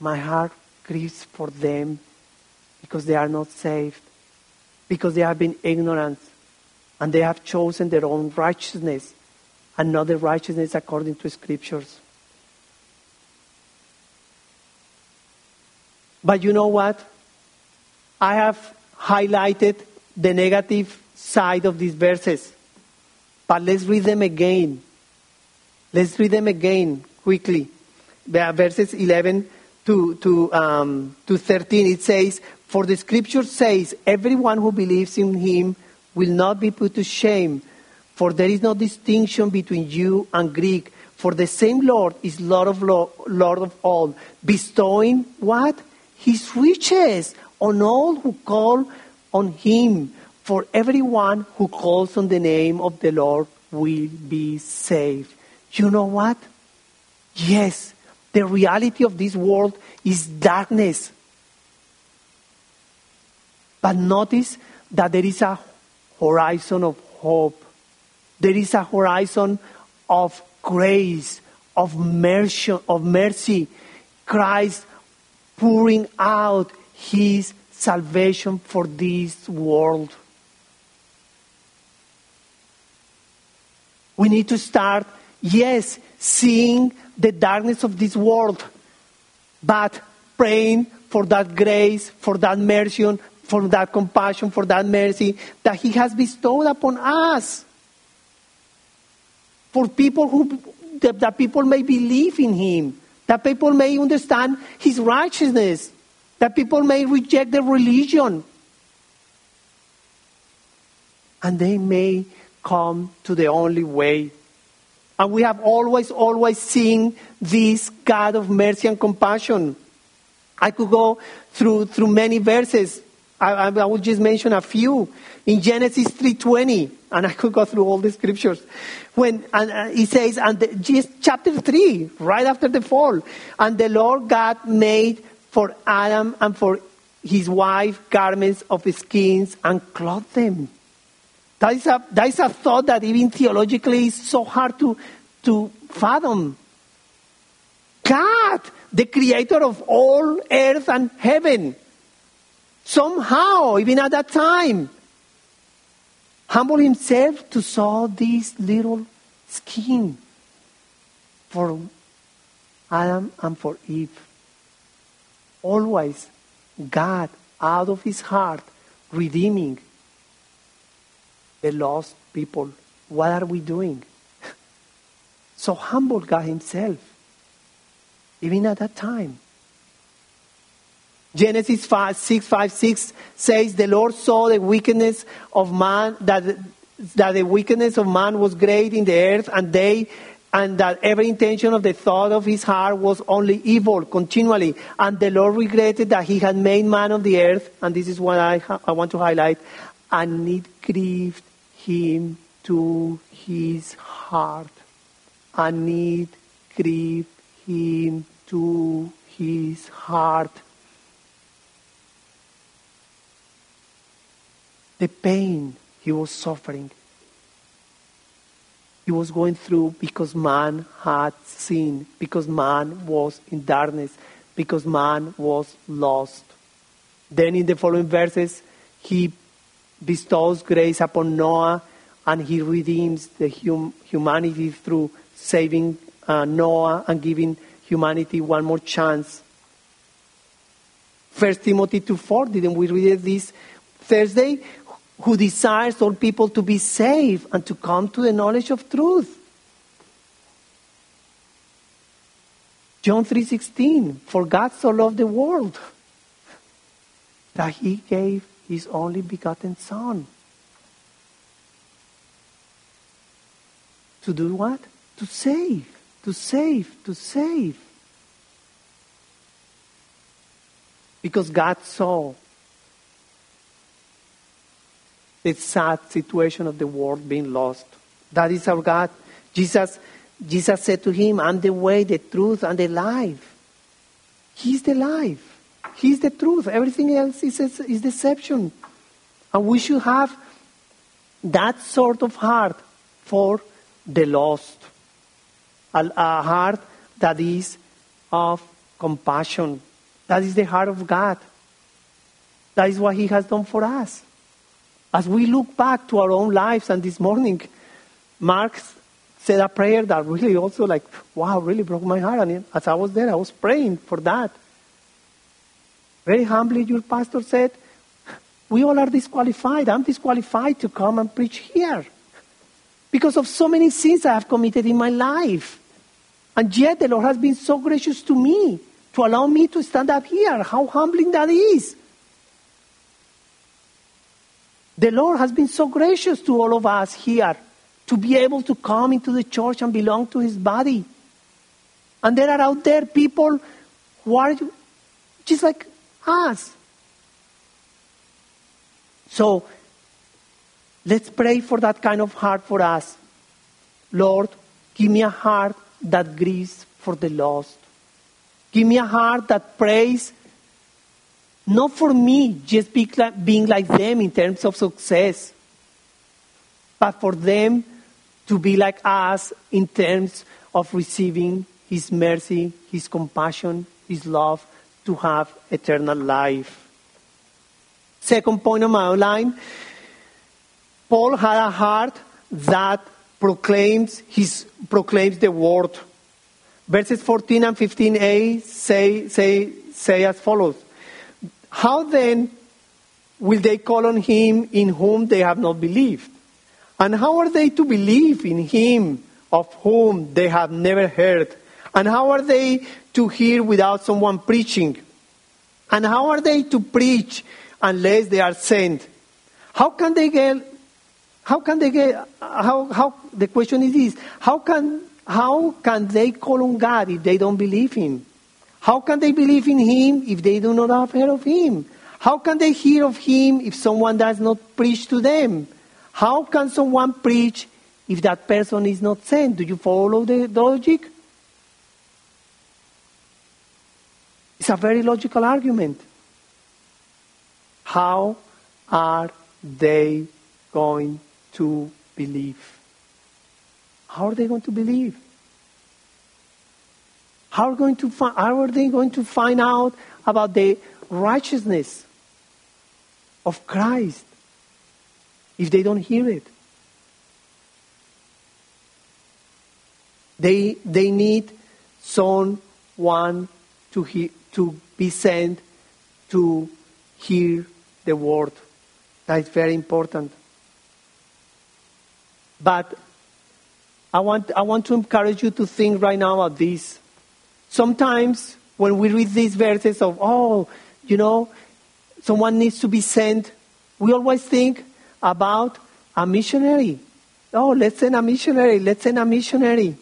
my heart grieves for them because they are not saved, because they have been ignorant, and they have chosen their own righteousness another righteousness according to scriptures. But you know what? I have highlighted the negative side of these verses. But let's read them again. Let's read them again quickly. Verses 11 to, to, um, to 13, it says, For the scripture says, everyone who believes in him will not be put to shame. For there is no distinction between Jew and Greek, for the same Lord is Lord of, Lord of all, bestowing what? His riches on all who call on him. For everyone who calls on the name of the Lord will be saved. You know what? Yes, the reality of this world is darkness. But notice that there is a horizon of hope there is a horizon of grace, of mercy, of mercy Christ pouring out his salvation for this world. We need to start, yes, seeing the darkness of this world, but praying for that grace, for that mercy, for that compassion, for that mercy that He has bestowed upon us. For people who, that, that people may believe in Him, that people may understand His righteousness, that people may reject the religion, and they may come to the only way. And we have always, always seen this God of mercy and compassion. I could go through, through many verses. I, I, I will just mention a few. In Genesis 3.20, and I could go through all the scriptures. When and, uh, he says, and the, just chapter 3, right after the fall, and the Lord God made for Adam and for his wife garments of skins and clothed them. That is a, that is a thought that even theologically is so hard to, to fathom. God, the creator of all earth and heaven, somehow, even at that time, humbled himself to sew this little skin for Adam and for Eve. Always God, out of his heart, redeeming the lost people. What are we doing? [laughs] so humble God Himself, even at that time. Genesis 5, 6, 5, 6 says, The Lord saw the wickedness of man, that, that the wickedness of man was great in the earth, and they and that every intention of the thought of his heart was only evil continually. And the Lord regretted that he had made man of the earth, and this is what I, I want to highlight, and it grieved him to his heart. And it grieved him to his heart. The pain he was suffering, he was going through because man had sinned, because man was in darkness, because man was lost. Then in the following verses, he bestows grace upon Noah and he redeems the hum- humanity through saving uh, Noah and giving humanity one more chance. First Timothy 2 4, didn't we read this Thursday? Who desires all people to be saved and to come to the knowledge of truth. John 3:16 For God so loved the world that he gave his only begotten Son. To do what? To save, to save, to save. Because God saw the sad situation of the world being lost. That is our God. Jesus, Jesus said to him, I'm the way, the truth, and the life. He's the life. He's the truth. Everything else is, is deception. And we should have that sort of heart for the lost. A, a heart that is of compassion. That is the heart of God. That is what He has done for us. As we look back to our own lives, and this morning, Mark said a prayer that really also, like, wow, really broke my heart. And as I was there, I was praying for that. Very humbly, your pastor said, We all are disqualified. I'm disqualified to come and preach here because of so many sins I have committed in my life. And yet, the Lord has been so gracious to me to allow me to stand up here. How humbling that is. The Lord has been so gracious to all of us here to be able to come into the church and belong to His body. And there are out there people who are just like us. So let's pray for that kind of heart for us. Lord, give me a heart that grieves for the lost. Give me a heart that prays not for me just be being like them in terms of success, but for them to be like us in terms of receiving His mercy, His compassion, his love to have eternal life. Second point of my outline Paul had a heart that proclaims, his, proclaims the word. Verses 14 and 15a say, say, say as follows How then will they call on him in whom they have not believed? And how are they to believe in him of whom they have never heard? And how are they to hear without someone preaching? And how are they to preach unless they are sent? How can they get, how can they get, how, how, the question is this, how can, how can they call on God if they don't believe Him? How can they believe in Him if they do not have heard of Him? How can they hear of Him if someone does not preach to them? How can someone preach if that person is not sent? Do you follow the logic? It's a very logical argument. How are they going to believe? How are they going to believe? How are, going to fi- how are they going to find out about the righteousness of Christ if they don't hear it? They, they need someone to, he, to be sent to hear the word. That is very important. But I want, I want to encourage you to think right now about this. Sometimes when we read these verses of, oh, you know, someone needs to be sent, we always think about a missionary. Oh, let's send a missionary, let's send a missionary.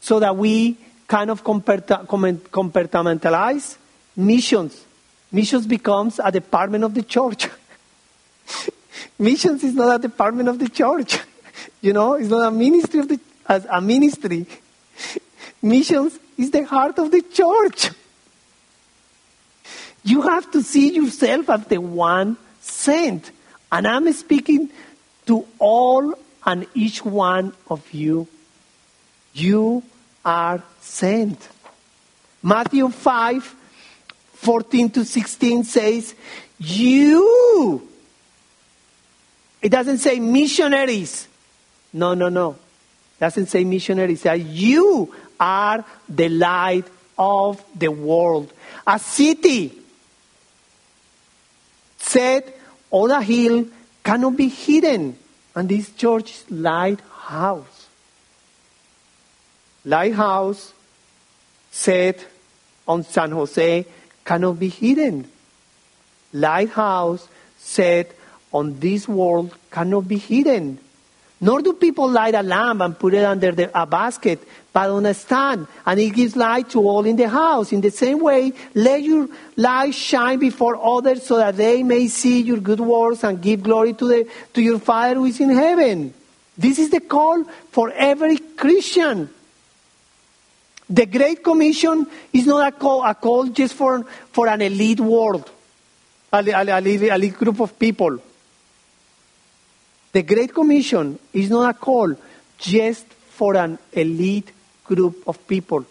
So that we kind of compartmentalize missions. Missions becomes a department of the church. [laughs] missions is not a department of the church. [laughs] you know, it's not a ministry of the as a ministry. Missions is the heart of the church. You have to see yourself as the one sent. And I'm speaking to all and each one of you. You are sent. Matthew 5 14 to 16 says, You. It doesn't say missionaries. No, no, no. It doesn't say missionaries. It says, You are the light of the world. A city set on a hill cannot be hidden. And this church is lighthouse. Lighthouse set on San Jose cannot be hidden. Lighthouse set on this world cannot be hidden. Nor do people light a lamp and put it under the, a basket, but on a stand, and it gives light to all in the house. In the same way, let your light shine before others so that they may see your good works and give glory to, the, to your Father who is in heaven. This is the call for every Christian. The Great Commission is not a call, a call just for, for an elite world, a, a, a elite group of people. The Great Commission is not a call just for an elite group of people.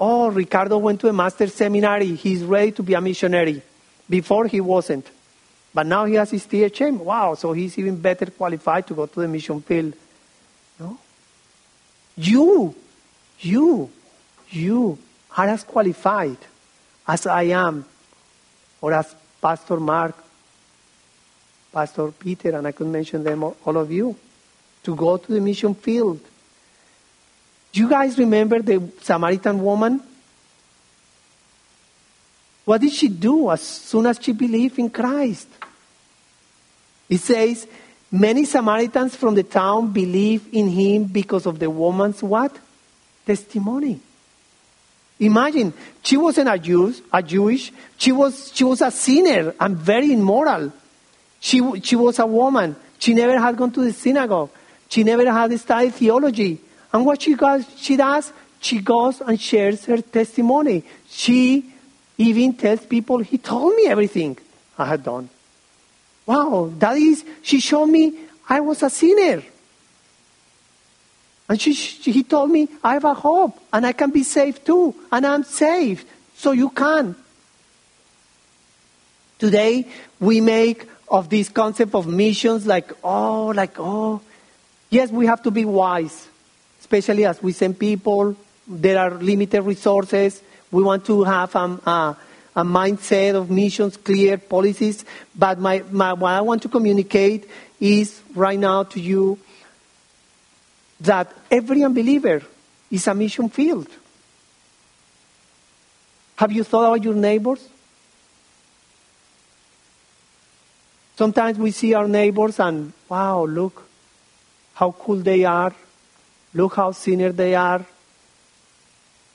Oh, Ricardo went to a master's seminary. He's ready to be a missionary. Before he wasn't. But now he has his THM. Wow, so he's even better qualified to go to the mission field. No? You, you you are as qualified as I am, or as Pastor Mark, Pastor Peter, and I could mention them, all of you, to go to the mission field. Do you guys remember the Samaritan woman? What did she do as soon as she believed in Christ? It says, many Samaritans from the town believed in him because of the woman's what? Testimony. Imagine, she wasn't a Jew, a Jewish. She was, she was a sinner and very immoral. She, she was a woman. She never had gone to the synagogue. She never had studied theology. And what she, does, she does, she goes and shares her testimony. She even tells people, he told me everything I had done. Wow, that is, she showed me I was a sinner. And she, she, he told me, I have a hope and I can be saved too. And I'm saved. So you can. Today, we make of this concept of missions like, oh, like, oh. Yes, we have to be wise, especially as we send people. There are limited resources. We want to have um, a, a mindset of missions, clear policies. But my, my, what I want to communicate is right now to you that every unbeliever is a mission field. Have you thought about your neighbors? Sometimes we see our neighbors and, wow, look how cool they are. Look how senior they are.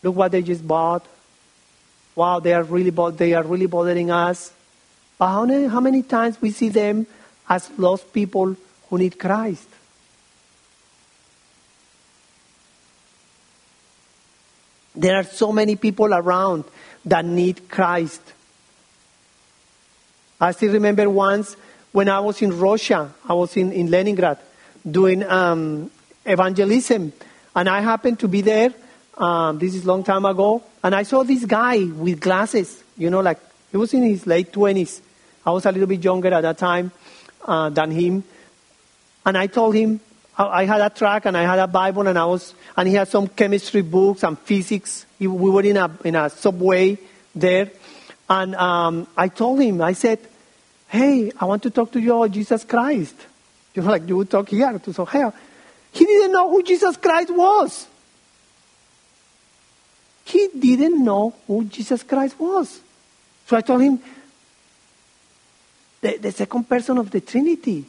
Look what they just bought. Wow, they are really, they are really bothering us. But how many, how many times we see them as lost people who need Christ? There are so many people around that need Christ. I still remember once when I was in Russia, I was in, in Leningrad doing um, evangelism, and I happened to be there. Um, this is a long time ago, and I saw this guy with glasses. You know, like he was in his late twenties. I was a little bit younger at that time uh, than him, and I told him I had a track and I had a Bible, and I was, and he had some chemistry books and physics. We were in a in a subway there, and um, I told him, I said, hey, I want to talk to you about Jesus Christ. You know, like you would talk here to so hey, he didn't know who Jesus Christ was. He didn't know who Jesus Christ was. So I told him, the, the second person of the Trinity,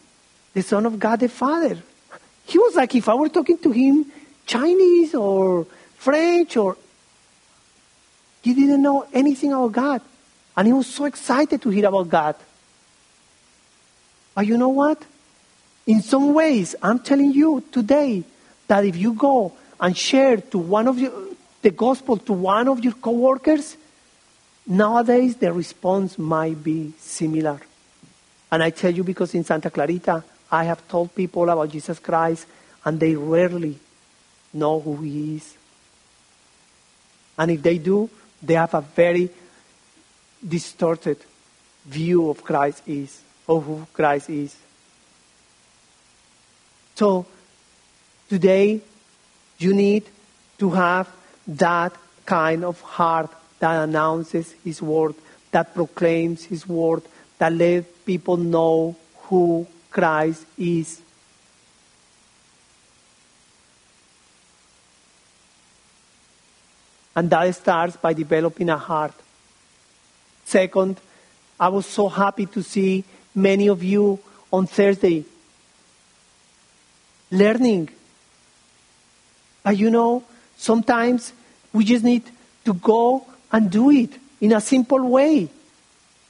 the Son of God the Father. He was like if I were talking to him Chinese or French or he didn't know anything about God. And he was so excited to hear about God. But you know what? In some ways, I'm telling you today that if you go and share to one of your, the gospel to one of your coworkers, nowadays the response might be similar. And I tell you because in Santa Clarita, I have told people about Jesus Christ, and they rarely know who he is. And if they do, they have a very distorted view of Christ is of who Christ is. So, today, you need to have that kind of heart that announces His word, that proclaims His word, that lets people know who Christ is. And that starts by developing a heart. Second, I was so happy to see many of you on Thursday learning. But you know, sometimes we just need to go and do it in a simple way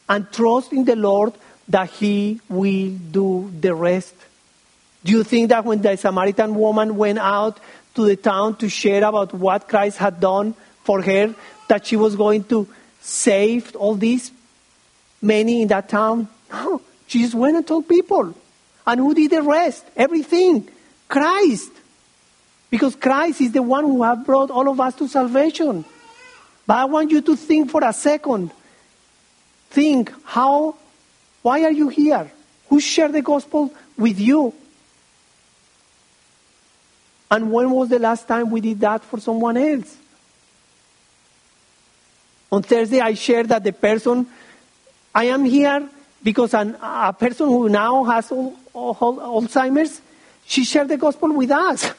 and trust in the Lord that He will do the rest. Do you think that when the Samaritan woman went out to the town to share about what Christ had done for her, that she was going to save all these many in that town? No. Jesus went and told people. And who did the rest? Everything. Christ. Because Christ is the one who has brought all of us to salvation. But I want you to think for a second. Think, how, why are you here? Who shared the gospel with you? And when was the last time we did that for someone else? On Thursday, I shared that the person, I am here because an, a person who now has all, all, Alzheimer's, she shared the gospel with us.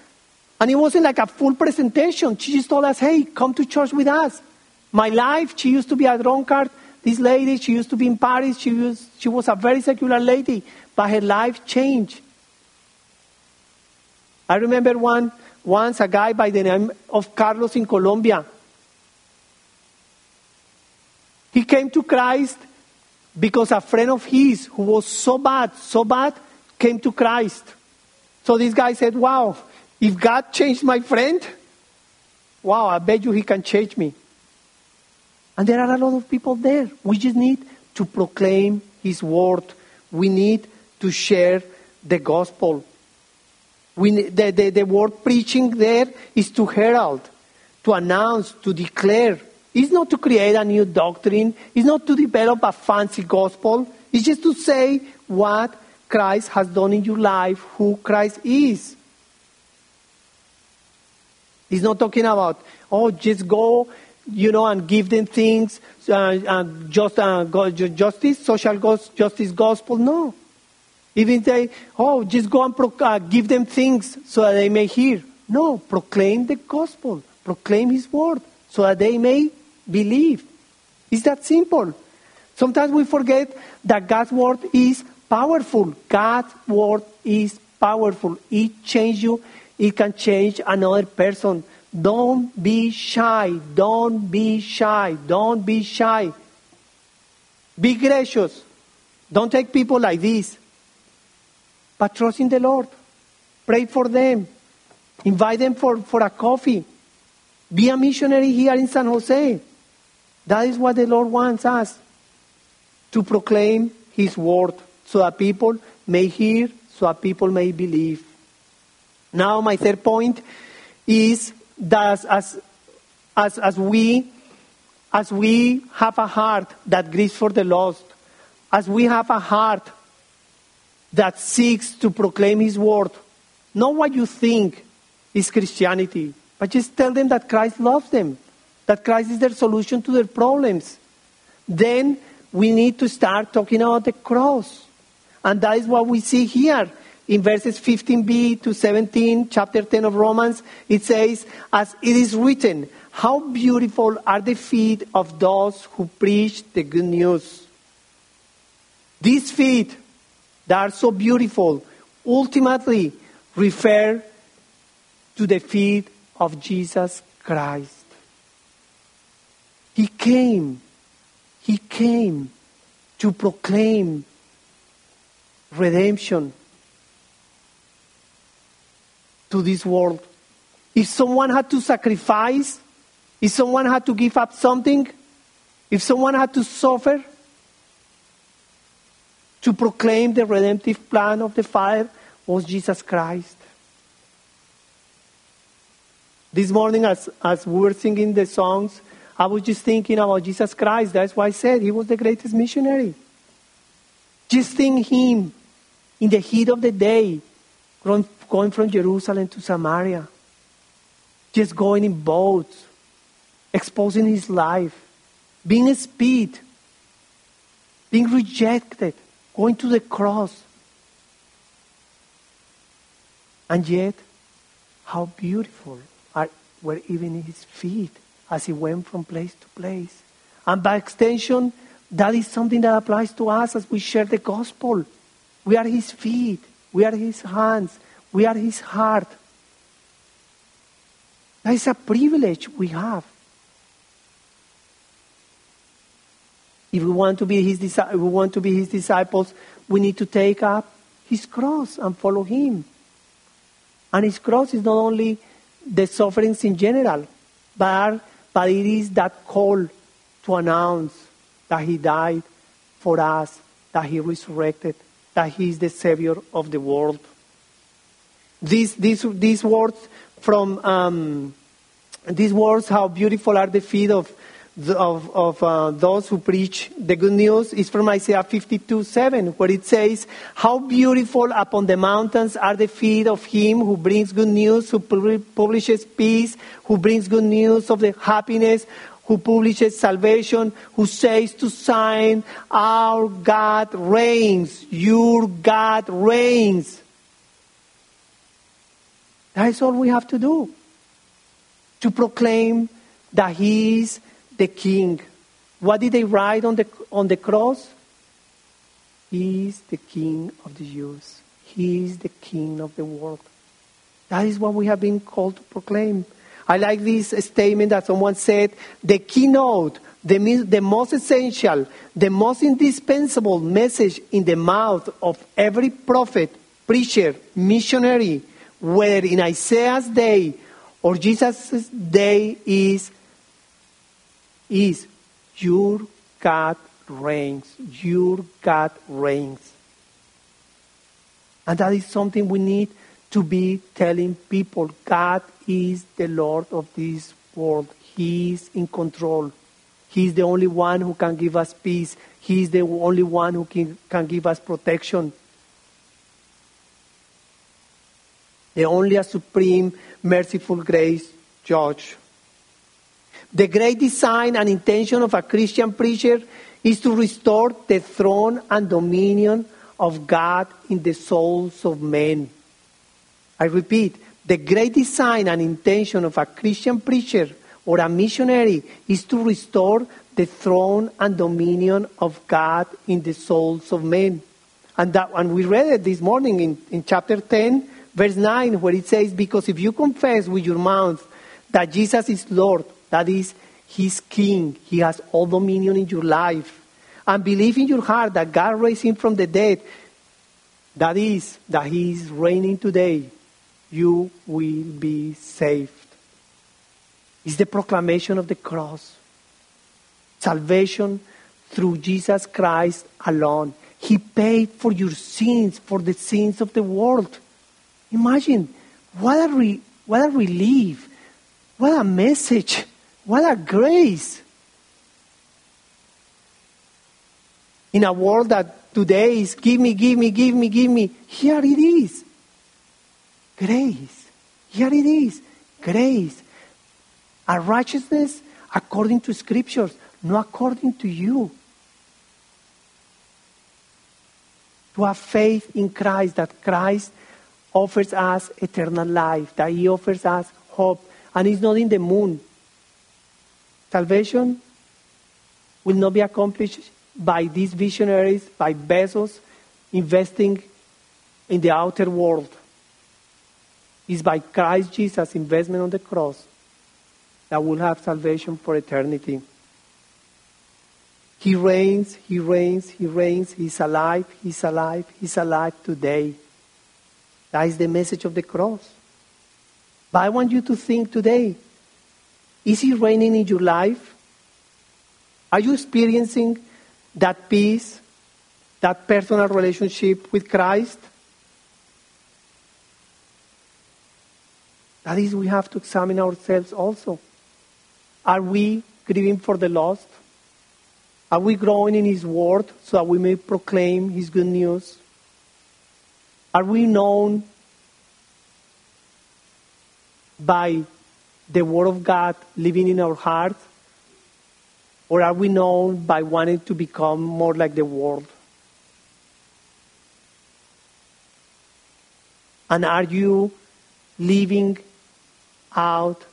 And it wasn't like a full presentation. She just told us, hey, come to church with us. My life, she used to be a drunkard. This lady, she used to be in Paris. She was, she was a very secular lady, but her life changed. I remember one, once a guy by the name of Carlos in Colombia. He came to Christ because a friend of his who was so bad, so bad, came to Christ. So this guy said, Wow, if God changed my friend, wow, I bet you he can change me. And there are a lot of people there. We just need to proclaim his word. We need to share the gospel. We, the, the, the word preaching there is to herald, to announce, to declare. It's not to create a new doctrine. It's not to develop a fancy gospel. It's just to say what Christ has done in your life, who Christ is. He's not talking about, oh, just go, you know, and give them things, uh, uh, just uh, justice, social justice gospel. No. Even say, oh, just go and pro- uh, give them things so that they may hear. No, proclaim the gospel, proclaim His word so that they may believe. It's that simple. Sometimes we forget that God's word is powerful. God's word is powerful. It changes you, it can change another person. Don't be shy. Don't be shy. Don't be shy. Be gracious. Don't take people like this. But trust in the Lord. Pray for them. Invite them for, for a coffee. Be a missionary here in San Jose. That is what the Lord wants us to proclaim His word so that people may hear, so that people may believe. Now, my third point is that as, as, as, we, as we have a heart that grieves for the lost, as we have a heart that seeks to proclaim His word, not what you think is Christianity, but just tell them that Christ loves them, that Christ is their solution to their problems. Then we need to start talking about the cross. And that is what we see here in verses 15b to 17, chapter 10 of Romans. It says, As it is written, how beautiful are the feet of those who preach the good news. These feet that are so beautiful ultimately refer to the feet of Jesus Christ. He came, He came to proclaim redemption to this world. If someone had to sacrifice, if someone had to give up something, if someone had to suffer, to proclaim the redemptive plan of the Father was Jesus Christ. This morning, as, as we were singing the songs, I was just thinking about Jesus Christ. That's why I said he was the greatest missionary. Just think him in the heat of the day, going from Jerusalem to Samaria, just going in boats, exposing his life, being speed, being rejected, going to the cross. And yet, how beautiful are, were even his feet as he went from place to place. And by extension, that is something that applies to us as we share the gospel. We are his feet, we are his hands, we are his heart. That is a privilege we have. If we want to be his, we want to be his disciples, we need to take up his cross and follow him. And his cross is not only the sufferings in general, but, but it is that call to announce that he died for us, that he resurrected, that he is the Savior of the world. These, these, these words from um, these words, how beautiful are the feet of of, of uh, those who preach the good news is from Isaiah 52 7, where it says, How beautiful upon the mountains are the feet of him who brings good news, who publishes peace, who brings good news of the happiness, who publishes salvation, who says to Zion, Our God reigns, your God reigns. That is all we have to do to proclaim that He is the king. What did they write on the, on the cross? He is the king of the Jews. He is the king of the world. That is what we have been called to proclaim. I like this statement that someone said the keynote, the, the most essential, the most indispensable message in the mouth of every prophet, preacher, missionary, whether in Isaiah's day or Jesus' day, is is your God reigns. Your God reigns. And that is something we need to be telling people God is the Lord of this world. He is in control. He is the only one who can give us peace. He is the only one who can, can give us protection. The only a supreme, merciful grace judge. The great design and intention of a Christian preacher is to restore the throne and dominion of God in the souls of men. I repeat, the great design and intention of a Christian preacher or a missionary is to restore the throne and dominion of God in the souls of men. And that and we read it this morning in, in chapter 10, verse 9, where it says, Because if you confess with your mouth that Jesus is Lord, that is, He's King, He has all dominion in your life, and believe in your heart that God raised Him from the dead, that is, that He is reigning today, you will be saved. It's the proclamation of the cross. Salvation through Jesus Christ alone. He paid for your sins, for the sins of the world. Imagine what a, re, what a relief, what a message, what a grace. In a world that today is give me, give me, give me, give me, here it is. Grace. Here it is. Grace. A righteousness according to scriptures, not according to you. To have faith in Christ, that Christ offers us eternal life, that He offers us hope, and it's not in the moon. Salvation will not be accomplished by these visionaries, by Bezos, investing in the outer world. It's by Christ Jesus' investment on the cross that will have salvation for eternity. He reigns, He reigns, He reigns, He's alive, He's alive, He's alive today. That is the message of the cross. But I want you to think today is He reigning in your life? Are you experiencing that peace, that personal relationship with Christ? That is, we have to examine ourselves also. Are we grieving for the lost? Are we growing in His Word so that we may proclaim His good news? Are we known by the Word of God living in our heart? Or are we known by wanting to become more like the world? And are you living out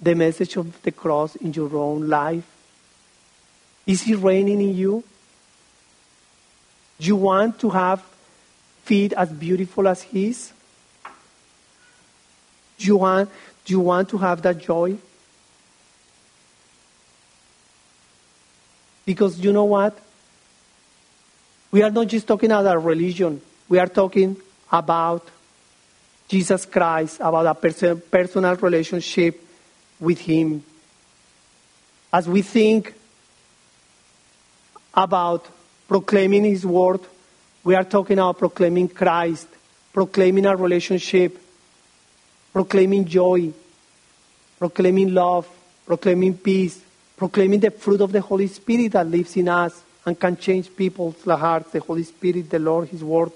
the message of the cross in your own life? Is He reigning in you? You want to have feet as beautiful as His? You want, do you want to have that joy? Because you know what? We are not just talking about religion, we are talking about Jesus Christ, about a pers- personal relationship with Him. As we think about proclaiming His word, we are talking about proclaiming Christ, proclaiming our relationship, proclaiming joy, proclaiming love, proclaiming peace, proclaiming the fruit of the Holy Spirit that lives in us and can change people's hearts, the Holy Spirit, the Lord, His word.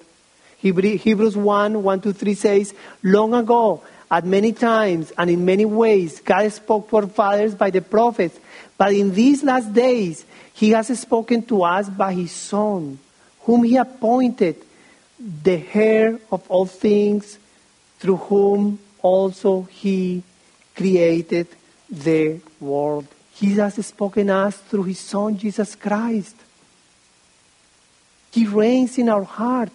Hebrews 1 1 to 3 says, Long ago, at many times and in many ways, God spoke to our fathers by the prophets. But in these last days, He has spoken to us by His Son, whom He appointed the heir of all things, through whom also He created the world. He has spoken us through His Son, Jesus Christ. He reigns in our heart.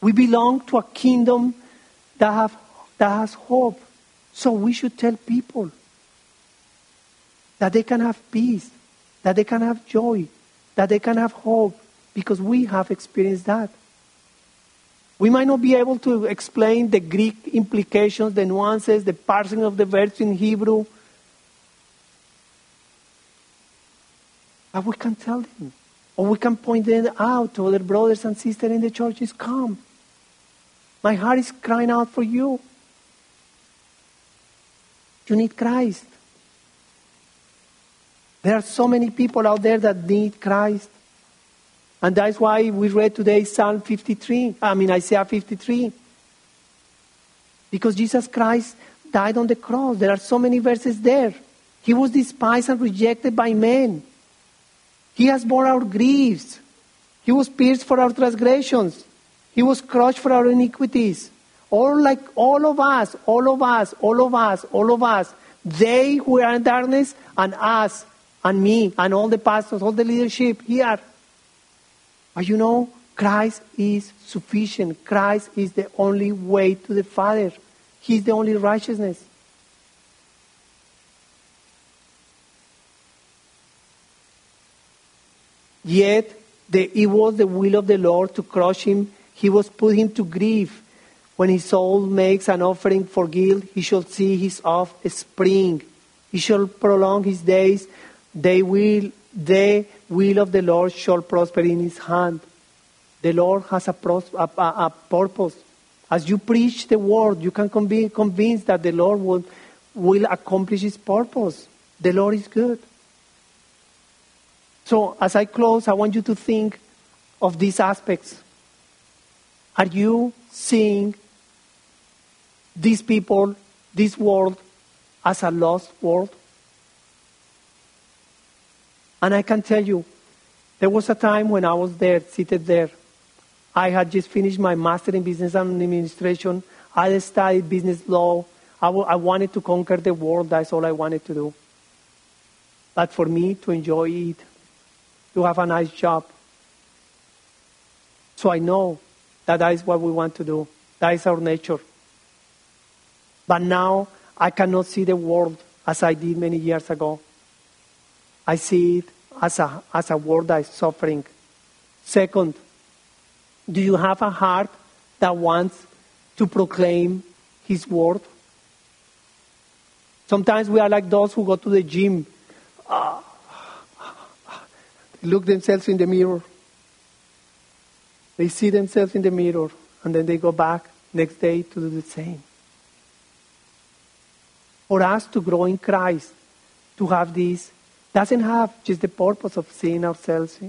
We belong to a kingdom that, have, that has hope. So we should tell people that they can have peace, that they can have joy, that they can have hope, because we have experienced that. We might not be able to explain the Greek implications, the nuances, the parsing of the verbs in Hebrew, but we can tell them. Or we can point them out to other brothers and sisters in the churches come. My heart is crying out for you. You need Christ. There are so many people out there that need Christ. And that's why we read today Psalm 53, I mean Isaiah 53. Because Jesus Christ died on the cross. There are so many verses there. He was despised and rejected by men. He has borne our griefs. He was pierced for our transgressions. He was crushed for our iniquities. All like all of us, all of us, all of us, all of us. They who are in darkness and us and me and all the pastors, all the leadership here. But you know, Christ is sufficient. Christ is the only way to the Father. He's the only righteousness. Yet the, it was the will of the Lord to crush him. He was put him to grief. When his soul makes an offering for guilt, he shall see his offspring. He shall prolong his days. They will, the will of the Lord shall prosper in his hand. The Lord has a, pros, a, a, a purpose. As you preach the word, you can be convinced that the Lord will, will accomplish his purpose. The Lord is good. So, as I close, I want you to think of these aspects. Are you seeing these people, this world, as a lost world? And I can tell you, there was a time when I was there, seated there. I had just finished my master in business administration. I studied business law. I, w- I wanted to conquer the world. That's all I wanted to do. But for me to enjoy it, to have a nice job. So I know that that is what we want to do. That is our nature. But now I cannot see the world as I did many years ago. I see it as a, as a world that is suffering. Second, do you have a heart that wants to proclaim His word? Sometimes we are like those who go to the gym, uh, look themselves in the mirror. They see themselves in the mirror, and then they go back next day to do the same. For us to grow in Christ, to have this, doesn't have just the purpose of seeing ourselves eh,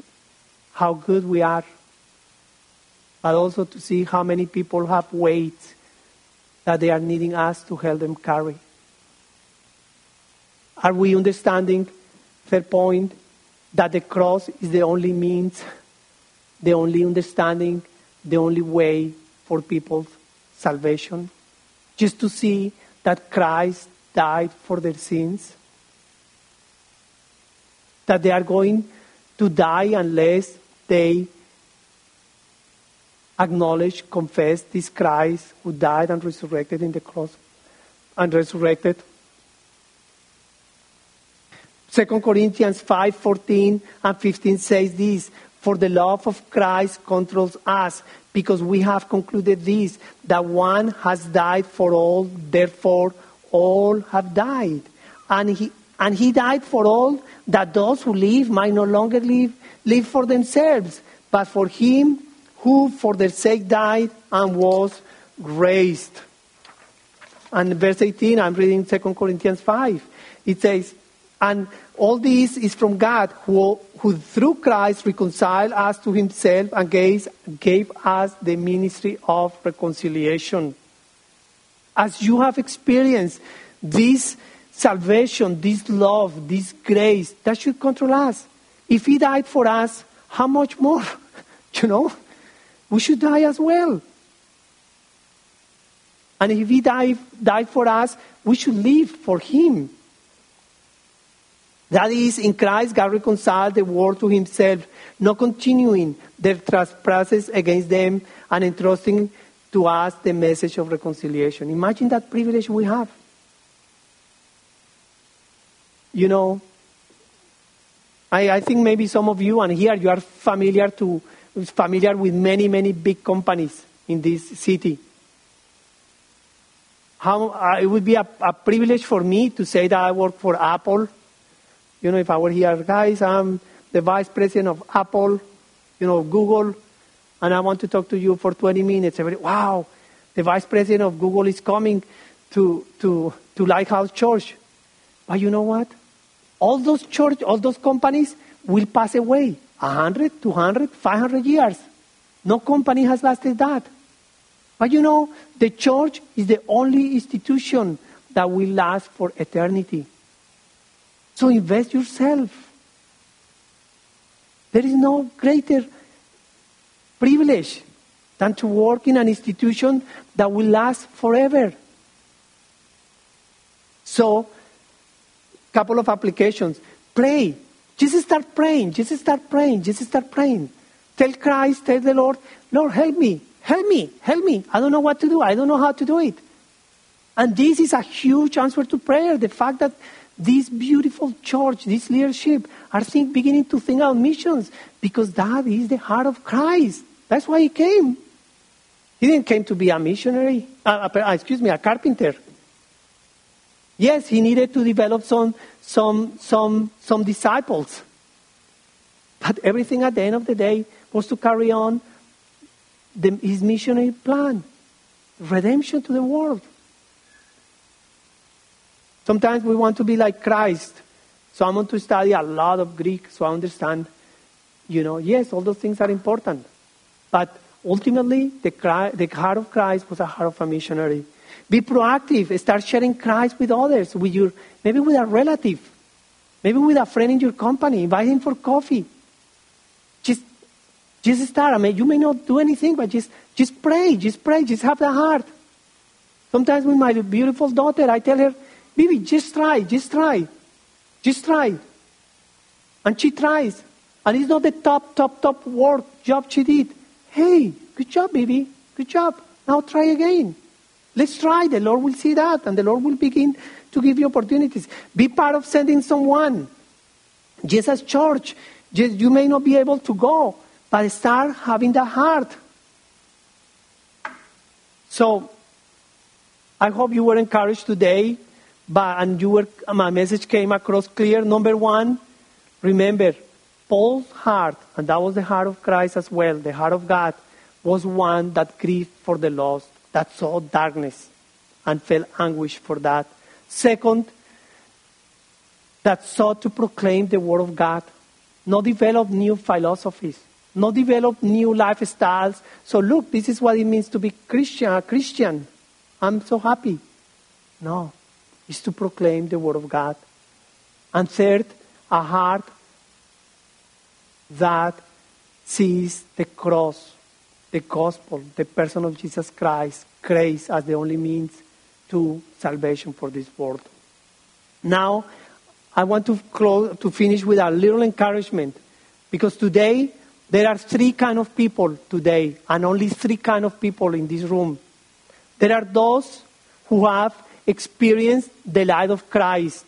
how good we are, but also to see how many people have weight that they are needing us to help them carry. Are we understanding, third point, that the cross is the only means, the only understanding, the only way for people's salvation? Just to see that Christ died for their sins? That they are going to die unless they acknowledge, confess this Christ who died and resurrected in the cross and resurrected. 2 Corinthians 5 14 and 15 says this For the love of Christ controls us, because we have concluded this that one has died for all, therefore all have died. And he, and he died for all, that those who live might no longer live, live for themselves, but for him who for their sake died and was raised. And verse 18, I'm reading 2 Corinthians 5. It says, And all this is from God, who, who through Christ reconciled us to himself and gave, gave us the ministry of reconciliation. As you have experienced this salvation, this love, this grace, that should control us. If he died for us, how much more? [laughs] you know? we should die as well. And if he died, died for us, we should live for him. That is, in Christ, God reconciled the world to himself, not continuing their trespasses against them and entrusting to us the message of reconciliation. Imagine that privilege we have. You know, I, I think maybe some of you, and here you are familiar to familiar with many, many big companies in this city. How, uh, it would be a, a, privilege for me to say that I work for Apple. You know, if I were here, guys, I'm the vice president of Apple, you know, Google, and I want to talk to you for 20 minutes. Everybody, wow, the vice president of Google is coming to, to, to Lighthouse Church. But you know what? All those church, all those companies will pass away. 100, 200, 500 years. No company has lasted that. But you know, the church is the only institution that will last for eternity. So invest yourself. There is no greater privilege than to work in an institution that will last forever. So, couple of applications. Pray. Just start praying. Just start praying. Just start praying. Tell Christ, tell the Lord, Lord, help me. Help me. Help me. I don't know what to do. I don't know how to do it. And this is a huge answer to prayer. The fact that this beautiful church, this leadership, are think, beginning to think about missions because that is the heart of Christ. That's why he came. He didn't came to be a missionary, uh, excuse me, a carpenter. Yes, he needed to develop some, some, some, some disciples. But everything at the end of the day was to carry on the, his missionary plan redemption to the world. Sometimes we want to be like Christ. So I want to study a lot of Greek so I understand, you know, yes, all those things are important. But ultimately, the, the heart of Christ was a heart of a missionary. Be proactive. Start sharing Christ with others, with your, maybe with a relative, maybe with a friend in your company. Invite him for coffee. Just, just start. I mean, you may not do anything, but just, just pray. Just pray. Just have the heart. Sometimes with my beautiful daughter, I tell her, Baby, just try, just try. Just try. And she tries. And it's not the top, top, top work job she did. Hey, good job, baby. Good job. Now try again. Let's try. The Lord will see that, and the Lord will begin to give you opportunities. Be part of sending someone. Jesus church, you may not be able to go, but start having the heart. So, I hope you were encouraged today but, and you were, my message came across clear. Number one, remember, Paul's heart, and that was the heart of Christ as well, the heart of God, was one that grieved for the lost, that saw darkness and felt anguish for that. Second, that sought to proclaim the word of God, not develop new philosophies, not develop new lifestyles. So look, this is what it means to be Christian, a Christian. I'm so happy. No is to proclaim the Word of God. And third, a heart that sees the cross, the gospel, the person of Jesus Christ, grace as the only means to salvation for this world. Now, I want to, close, to finish with a little encouragement because today there are three kind of people today and only three kind of people in this room. There are those who have experienced the light of Christ.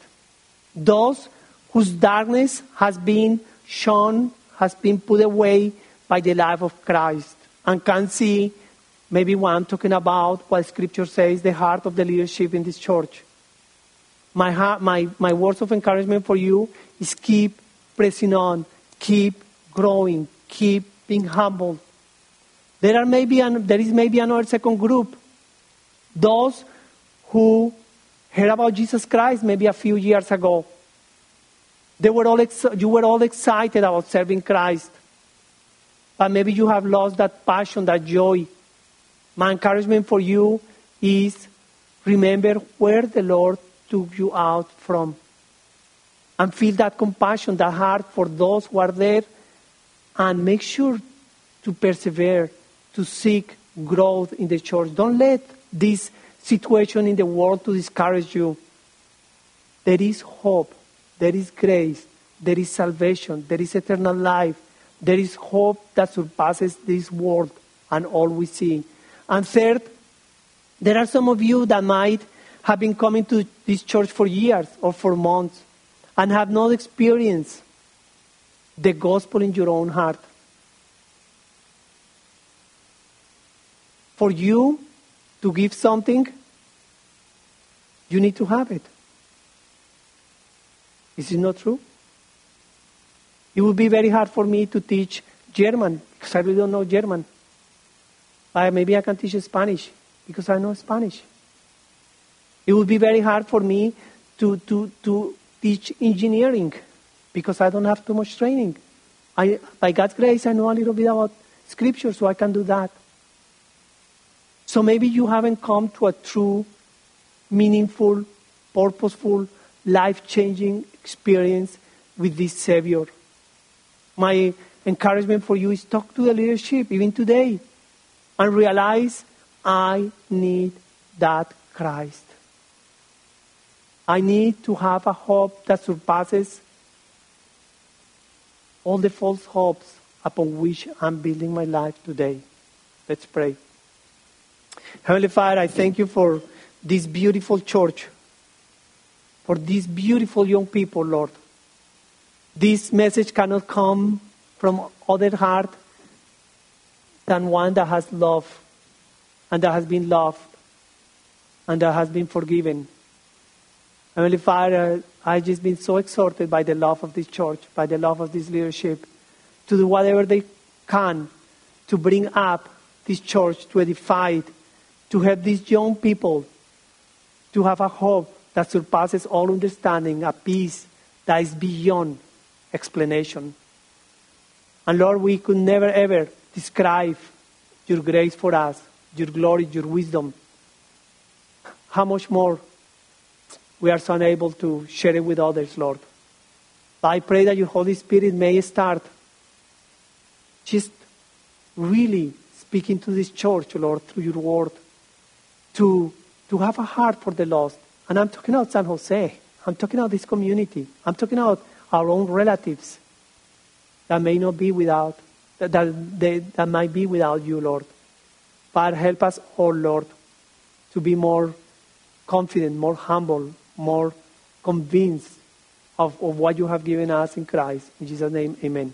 Those whose darkness has been shown, has been put away by the life of Christ, and can see maybe one talking about what Scripture says the heart of the leadership in this church. My, heart, my, my words of encouragement for you is keep pressing on, keep growing, keep being humble. There, are maybe an, there is maybe another second group. Those who heard about Jesus Christ maybe a few years ago. They were all ex- you were all excited about serving Christ. But maybe you have lost that passion, that joy. My encouragement for you is remember where the Lord took you out from. And feel that compassion, that heart for those who are there. And make sure to persevere, to seek growth in the church. Don't let this situation in the world to discourage you. There is hope, there is grace, there is salvation, there is eternal life, there is hope that surpasses this world and all we see. And third, there are some of you that might have been coming to this church for years or for months and have not experienced the gospel in your own heart. For you, to give something, you need to have it. Is it not true? It would be very hard for me to teach German because I really don't know German. Uh, maybe I can teach Spanish. because I know Spanish. It would be very hard for me to, to, to teach engineering because I don't have too much training. I, by God's grace, I know a little bit about scripture, so I can do that. So maybe you haven't come to a true, meaningful, purposeful, life changing experience with this Savior. My encouragement for you is talk to the leadership, even today, and realize I need that Christ. I need to have a hope that surpasses all the false hopes upon which I'm building my life today. Let's pray. Heavenly Father, I thank you for this beautiful church, for these beautiful young people, Lord. This message cannot come from other heart than one that has love and that has been loved and that has been forgiven. Heavenly Father, I've just been so exhorted by the love of this church, by the love of this leadership, to do whatever they can to bring up this church, to edify it, to help these young people to have a hope that surpasses all understanding, a peace that is beyond explanation. And Lord, we could never ever describe your grace for us, your glory, your wisdom. How much more we are so unable to share it with others, Lord. I pray that your Holy Spirit may start just really speaking to this church, Lord, through your word, to, to have a heart for the lost. And I'm talking about San Jose. I'm talking about this community. I'm talking about our own relatives that may not be without, that, that, they, that might be without you, Lord. But help us all, Lord, to be more confident, more humble, more convinced of, of what you have given us in Christ. In Jesus' name, amen.